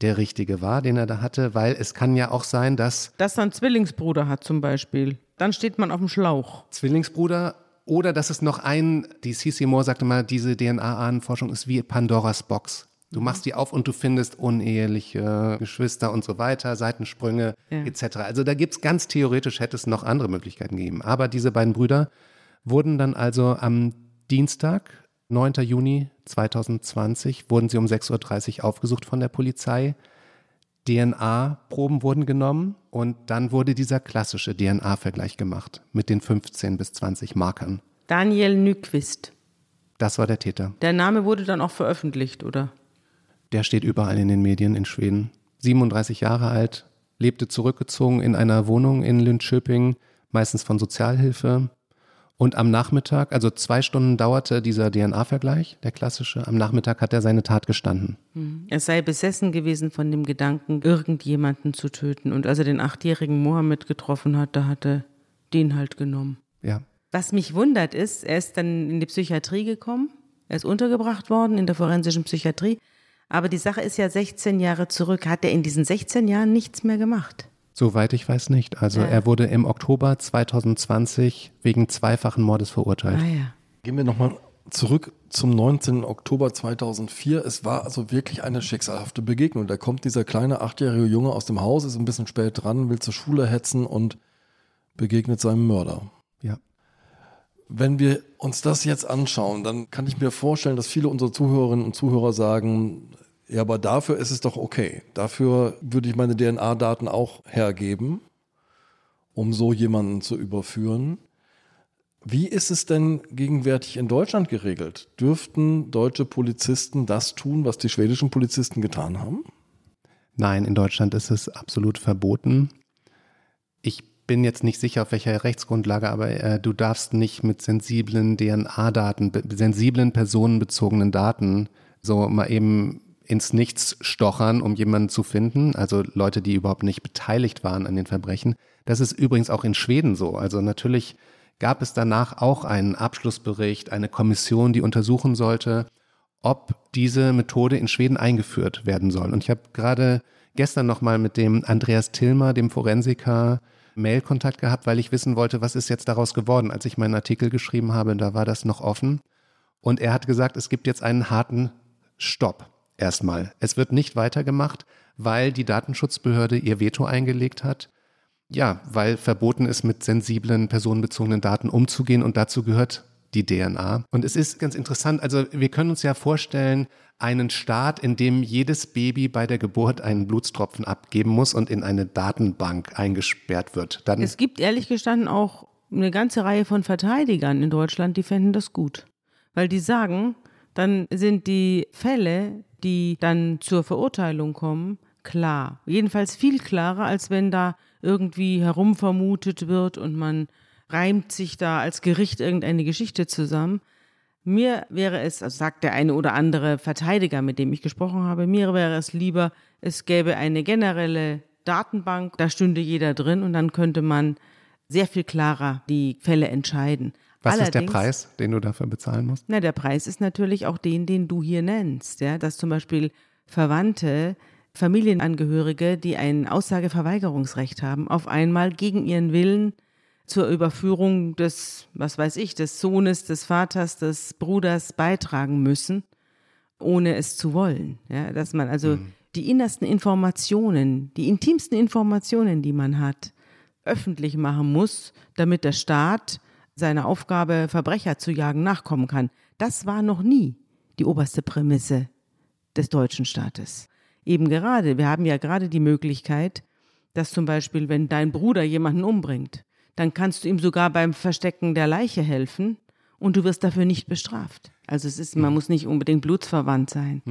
der richtige war, den er da hatte, weil es kann ja auch sein, dass Dass er einen Zwillingsbruder hat zum Beispiel. Dann steht man auf dem Schlauch. Zwillingsbruder oder dass es noch ein, die CC Moore sagte mal, diese DNA-Ahnenforschung ist wie Pandoras Box. Du machst die auf und du findest uneheliche Geschwister und so weiter, Seitensprünge Ja. etc. Also da gibt's ganz theoretisch, hätte es noch andere Möglichkeiten gegeben. Aber diese beiden Brüder wurden dann also am Dienstag, 9. Juni 2020, wurden sie um 6.30 Uhr aufgesucht von der Polizei. DNA-Proben wurden genommen und dann wurde dieser klassische DNA-Vergleich gemacht mit den 15 bis 20 Markern. Daniel Nyquist. Das war der Täter. Der Name wurde dann auch veröffentlicht, oder? Der steht überall in den Medien in Schweden. 37 Jahre alt, lebte zurückgezogen in einer Wohnung in Linköping, meistens von Sozialhilfe. Und am Nachmittag, also zwei Stunden dauerte dieser DNA-Vergleich, der klassische. Am Nachmittag hat er seine Tat gestanden. Er sei besessen gewesen von dem Gedanken, irgendjemanden zu töten. Und als er den achtjährigen Mohammed getroffen hat, da hat er den halt genommen. Ja. Was mich wundert ist, er ist dann in die Psychiatrie gekommen. Er ist untergebracht worden in der forensischen Psychiatrie. Aber die Sache ist ja 16 Jahre zurück. Hat er in diesen 16 Jahren nichts mehr gemacht? Soweit ich weiß nicht. Also Ja. er wurde im Oktober 2020 wegen zweifachen Mordes verurteilt. Ah ja. Gehen wir nochmal zurück zum 19. Oktober 2004. Es war also wirklich eine schicksalhafte Begegnung. Da kommt dieser kleine achtjährige Junge aus dem Haus, ist ein bisschen spät dran, will zur Schule hetzen und begegnet seinem Mörder. Ja. Wenn wir uns das jetzt anschauen, dann kann ich mir vorstellen, dass viele unserer Zuhörerinnen und Zuhörer sagen, ja, aber dafür ist es doch okay. Dafür würde ich meine DNA-Daten auch hergeben, um so jemanden zu überführen. Wie ist es denn gegenwärtig in Deutschland geregelt? Dürften deutsche Polizisten das tun, was die schwedischen Polizisten getan haben? Nein, in Deutschland ist es absolut verboten. Ich bin jetzt nicht sicher, auf welcher Rechtsgrundlage, aber äh, du darfst nicht mit sensiblen DNA-Daten, sensiblen personenbezogenen Daten so mal eben ins Nichts stochern, um jemanden zu finden. Also Leute, die überhaupt nicht beteiligt waren an den Verbrechen. Das ist übrigens auch in Schweden so. Also natürlich gab es danach auch einen Abschlussbericht, eine Kommission, die untersuchen sollte, ob diese Methode in Schweden eingeführt werden soll. Und ich habe gerade gestern nochmal mit dem Andreas Tilmer, dem Forensiker, Mailkontakt gehabt, weil ich wissen wollte, was ist jetzt daraus geworden. Als ich meinen Artikel geschrieben habe, da war das noch offen. Und er hat gesagt, es gibt jetzt einen harten Stopp erstmal. Es wird nicht weitergemacht, weil die Datenschutzbehörde ihr Veto eingelegt hat. Ja, weil verboten ist, mit sensiblen personenbezogenen Daten umzugehen und dazu gehört die DNA. Und es ist ganz interessant, also wir können uns ja vorstellen, einen Staat, in dem jedes Baby bei der Geburt einen Blutstropfen abgeben muss und in eine Datenbank eingesperrt wird. Dann Es gibt ehrlich gestanden auch eine ganze Reihe von Verteidigern in Deutschland, die fänden das gut. Weil die sagen, dann sind die Fälle, die dann zur Verurteilung kommen, klar. Jedenfalls viel klarer, als wenn da irgendwie herumvermutet wird und man reimt sich da als Gericht irgendeine Geschichte zusammen. Mir wäre es, also sagt der eine oder andere Verteidiger, mit dem ich gesprochen habe, mir wäre es lieber, es gäbe eine generelle Datenbank, da stünde jeder drin und dann könnte man sehr viel klarer die Fälle entscheiden. Was ist der Preis, den du dafür bezahlen musst? na, der Preis ist natürlich auch den, den du hier nennst, ja, dass zum Beispiel Verwandte, Familienangehörige, die ein Aussageverweigerungsrecht haben, auf einmal gegen ihren Willen zur Überführung des, was weiß ich, des Sohnes, des Vaters, des Bruders beitragen müssen, ohne es zu wollen. Ja, dass man also die innersten Informationen, die intimsten Informationen, die man hat, öffentlich machen muss, damit der Staat seiner Aufgabe, Verbrecher zu jagen, nachkommen kann. Das war noch nie die oberste Prämisse des deutschen Staates. Eben gerade, wir haben ja gerade die Möglichkeit, dass zum Beispiel, wenn dein Bruder jemanden umbringt, dann kannst du ihm sogar beim Verstecken der Leiche helfen und du wirst dafür nicht bestraft. Also es ist, man muss nicht unbedingt blutsverwandt sein,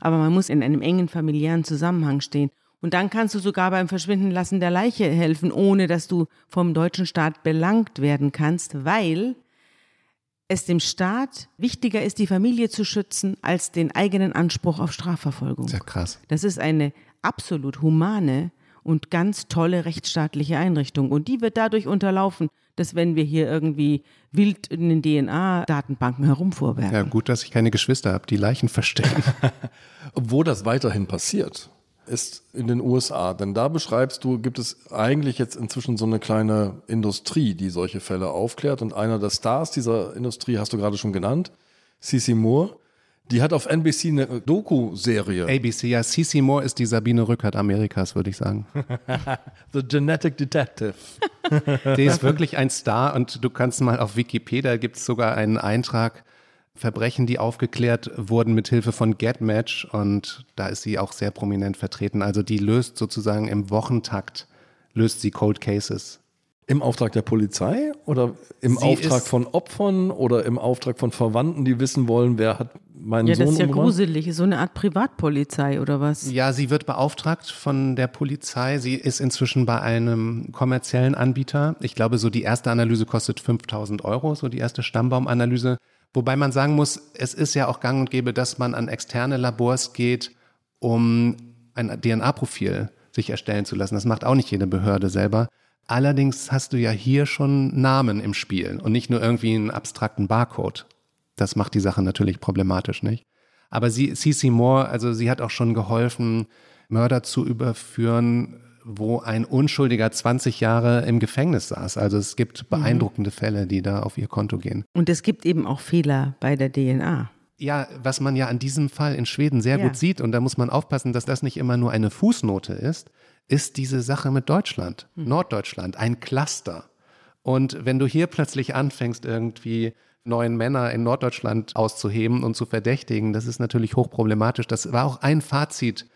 aber man muss in einem engen familiären Zusammenhang stehen. Und dann kannst du sogar beim Verschwinden lassen der Leiche helfen, ohne dass du vom deutschen Staat belangt werden kannst, weil es dem Staat wichtiger ist, die Familie zu schützen, als den eigenen Anspruch auf Strafverfolgung. Sehr krass. Das ist eine absolut humane und ganz tolle rechtsstaatliche Einrichtung. Und die wird dadurch unterlaufen, dass wenn wir hier irgendwie wild in den DNA-Datenbanken herumfuhrwerken. Ja, gut, dass ich keine Geschwister habe, die Leichen verstecken. Wo das weiterhin passiert, ist in den USA. Denn da beschreibst du, gibt es eigentlich jetzt inzwischen so eine kleine Industrie, die solche Fälle aufklärt. Und einer der Stars dieser Industrie hast du gerade schon genannt, Cece Moore. Die hat auf NBC eine Doku-Serie. ABC, ja, CC Moore ist die Sabine Rückert Amerikas, würde ich sagen. The Genetic Detective. Die ist wirklich ein Star und du kannst mal auf Wikipedia, gibt es sogar einen Eintrag, Verbrechen, die aufgeklärt wurden mit Hilfe von GetMatch und da ist sie auch sehr prominent vertreten. Also die löst sozusagen im Wochentakt, löst sie Cold Cases. Im Auftrag der Polizei oder im Sie Auftrag von Opfern oder im Auftrag von Verwandten, die wissen wollen, wer hat meinen Ja, Sohn das ist ja umgebracht? gruselig. So eine Art Privatpolizei oder was? Ja, sie wird beauftragt von der Polizei. Sie ist inzwischen bei einem kommerziellen Anbieter. Ich glaube, so die erste Analyse kostet 5000 Euro, so die erste Stammbaumanalyse. Wobei man sagen muss, es ist ja auch gang und gäbe, dass man an externe Labors geht, um ein DNA-Profil sich erstellen zu lassen. Das macht auch nicht jede Behörde selber. Allerdings hast du ja hier schon Namen im Spiel und nicht nur irgendwie einen abstrakten Barcode. Das macht die Sache natürlich problematisch, nicht? Aber sie, Cece Moore, also sie hat auch schon geholfen, Mörder zu überführen, wo ein Unschuldiger 20 Jahre im Gefängnis saß. Also es gibt beeindruckende Fälle, die da auf ihr Konto gehen. Und es gibt eben auch Fehler bei der DNA. Ja, was man ja an diesem Fall in Schweden sehr Ja. gut sieht, und da muss man aufpassen, dass das nicht immer nur eine Fußnote ist, ist diese Sache mit Deutschland, Norddeutschland, ein Cluster. Und wenn du hier plötzlich anfängst, irgendwie neuen Männer in Norddeutschland auszuheben und zu verdächtigen, das ist natürlich hochproblematisch. Das war auch ein Fazit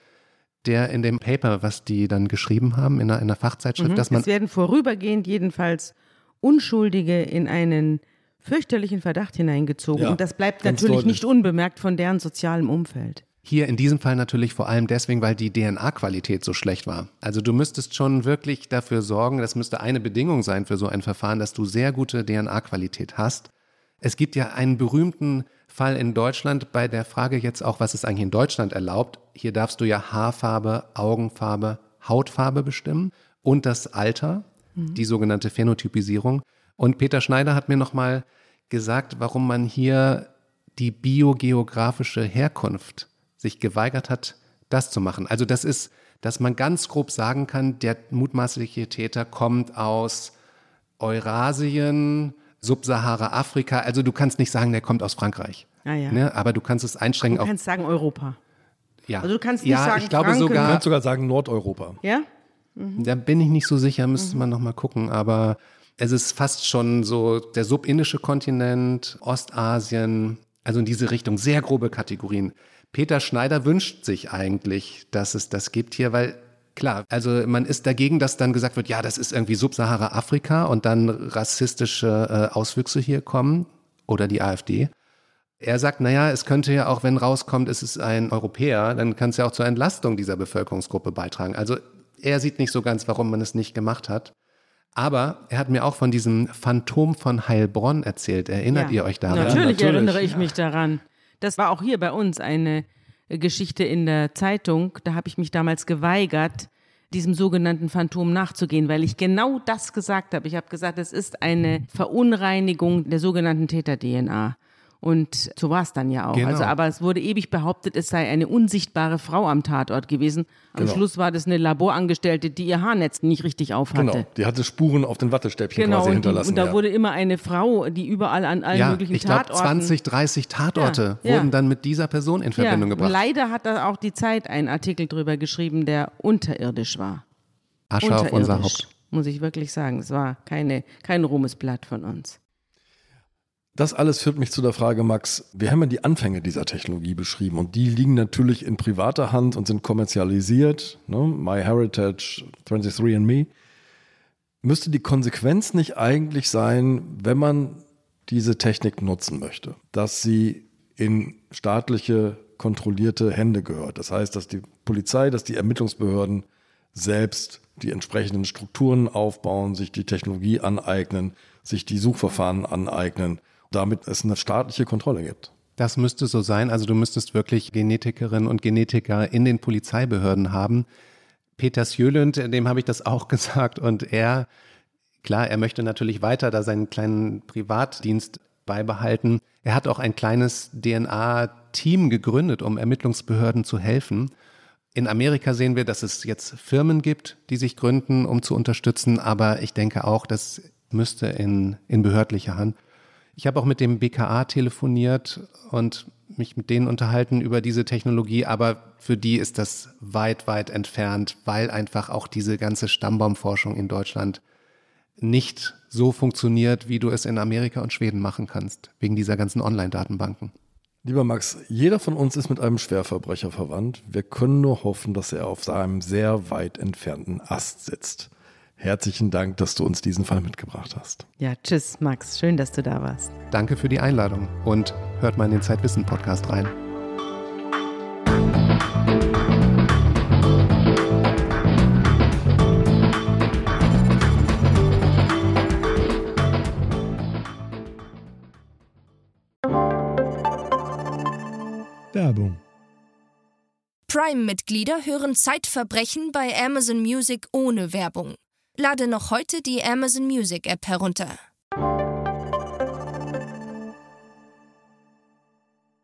der in dem Paper, was die dann geschrieben haben, in einer, in einer Fachzeitschrift, dass man Es werden vorübergehend jedenfalls Unschuldige in einen fürchterlichen Verdacht hineingezogen. Ja, und das bleibt natürlich deutlich. nicht unbemerkt von deren sozialem Umfeld. Hier in diesem Fall natürlich vor allem deswegen, weil die DNA-Qualität so schlecht war. Also du müsstest schon wirklich dafür sorgen, das müsste eine Bedingung sein für so ein Verfahren, dass du sehr gute DNA-Qualität hast. Es gibt ja einen berühmten Fall in Deutschland bei der Frage jetzt auch, was ist eigentlich in Deutschland erlaubt. Hier darfst du ja Haarfarbe, Augenfarbe, Hautfarbe bestimmen und das Alter, die sogenannte Phänotypisierung. Und Peter Schneider hat mir nochmal gesagt, warum man hier die biogeografische Herkunft sich geweigert hat, das zu machen. Also das ist, dass man ganz grob sagen kann, der mutmaßliche Täter kommt aus Eurasien, Subsahara-Afrika. Also du kannst nicht sagen, der kommt aus Frankreich. Ah, ja. ne? Aber du kannst es einschränken Du auf. kannst sagen Europa. Ja. also du kannst nicht ja, sagen, ich glaube Franken- Du sogar, kannst sogar sagen Nordeuropa. Ja? da bin ich nicht so sicher, müsste man noch mal gucken. Aber es ist fast schon so der subindische Kontinent, Ostasien, also in diese Richtung, sehr grobe Kategorien. Peter Schneider wünscht sich eigentlich, dass es das gibt hier, weil klar, also man ist dagegen, dass dann gesagt wird, ja, das ist irgendwie Subsahara-Afrika und dann rassistische äh, Auswüchse hier kommen oder die AfD. Er sagt, naja, es könnte ja auch, wenn rauskommt, es ist ein Europäer, dann kann es ja auch zur Entlastung dieser Bevölkerungsgruppe beitragen. Also er sieht nicht so ganz, warum man es nicht gemacht hat. Aber er hat mir auch von diesem Phantom von Heilbronn erzählt. Erinnert ja. ihr euch daran? Natürlich, natürlich. erinnere ich mich daran. Das war auch hier bei uns eine Geschichte in der Zeitung. Da habe ich mich damals geweigert, diesem sogenannten Phantom nachzugehen, weil ich genau das gesagt habe. Ich habe gesagt, es ist eine Verunreinigung der sogenannten Täter-DNA. Und so war es dann ja auch. Genau. Also, aber es wurde ewig behauptet, es sei eine unsichtbare Frau am Tatort gewesen. Am Genau. Schluss war das eine Laborangestellte, die ihr Haarnetz nicht richtig aufhatte. Genau. Die hatte Spuren auf den Wattestäbchen Genau, quasi und, die, hinterlassen. und da ja. wurde immer eine Frau, die überall an allen Ja, möglichen ich glaube, Tatorten 20, 30 Tatorte Ja, wurden dann mit dieser Person in Verbindung gebracht. Leider hat da auch die Zeit einen Artikel drüber geschrieben, der unterirdisch war. Asche auf unser Haupt. muss ich wirklich sagen. Es war keine, kein Ruhmesblatt von uns. Das alles führt mich zu der Frage, Max, wir haben ja die Anfänge dieser Technologie beschrieben und die liegen natürlich in privater Hand und sind kommerzialisiert. Ne? MyHeritage, 23andMe. Müsste die Konsequenz nicht eigentlich sein, wenn man diese Technik nutzen möchte, dass sie in staatliche kontrollierte Hände gehört? Das heißt, dass die Polizei, dass die Ermittlungsbehörden selbst die entsprechenden Strukturen aufbauen, sich die Technologie aneignen, sich die Suchverfahren aneignen, damit es eine staatliche Kontrolle gibt. Das müsste so sein. Also du müsstest wirklich Genetikerinnen und Genetiker in den Polizeibehörden haben. Peter Sjölund, dem habe ich das auch gesagt und er, klar, er möchte natürlich weiter da seinen kleinen Privatdienst beibehalten. Er hat auch ein kleines DNA-Team gegründet, um Ermittlungsbehörden zu helfen. In Amerika sehen wir, dass es jetzt Firmen gibt, die sich gründen, um zu unterstützen, aber ich denke auch, das müsste in, in behördlicher Hand. Ich habe auch mit dem BKA telefoniert und mich mit denen unterhalten über diese Technologie, aber für die ist das weit, weit entfernt, weil einfach auch diese ganze Stammbaumforschung in Deutschland nicht so funktioniert, wie du es in Amerika und Schweden machen kannst, wegen dieser ganzen Online-Datenbanken. Lieber Max, jeder von uns ist mit einem Schwerverbrecher verwandt. Wir können nur hoffen, dass er auf einem sehr weit entfernten Ast sitzt. Herzlichen Dank, dass du uns diesen Fall mitgebracht hast. Ja, tschüss, Max. Schön, dass du da warst. Danke für die Einladung und hört mal in den Zeitwissen-Podcast rein. Werbung. Prime-Mitglieder hören Zeitverbrechen bei Amazon Music ohne Werbung. Lade noch heute die Amazon Music App herunter.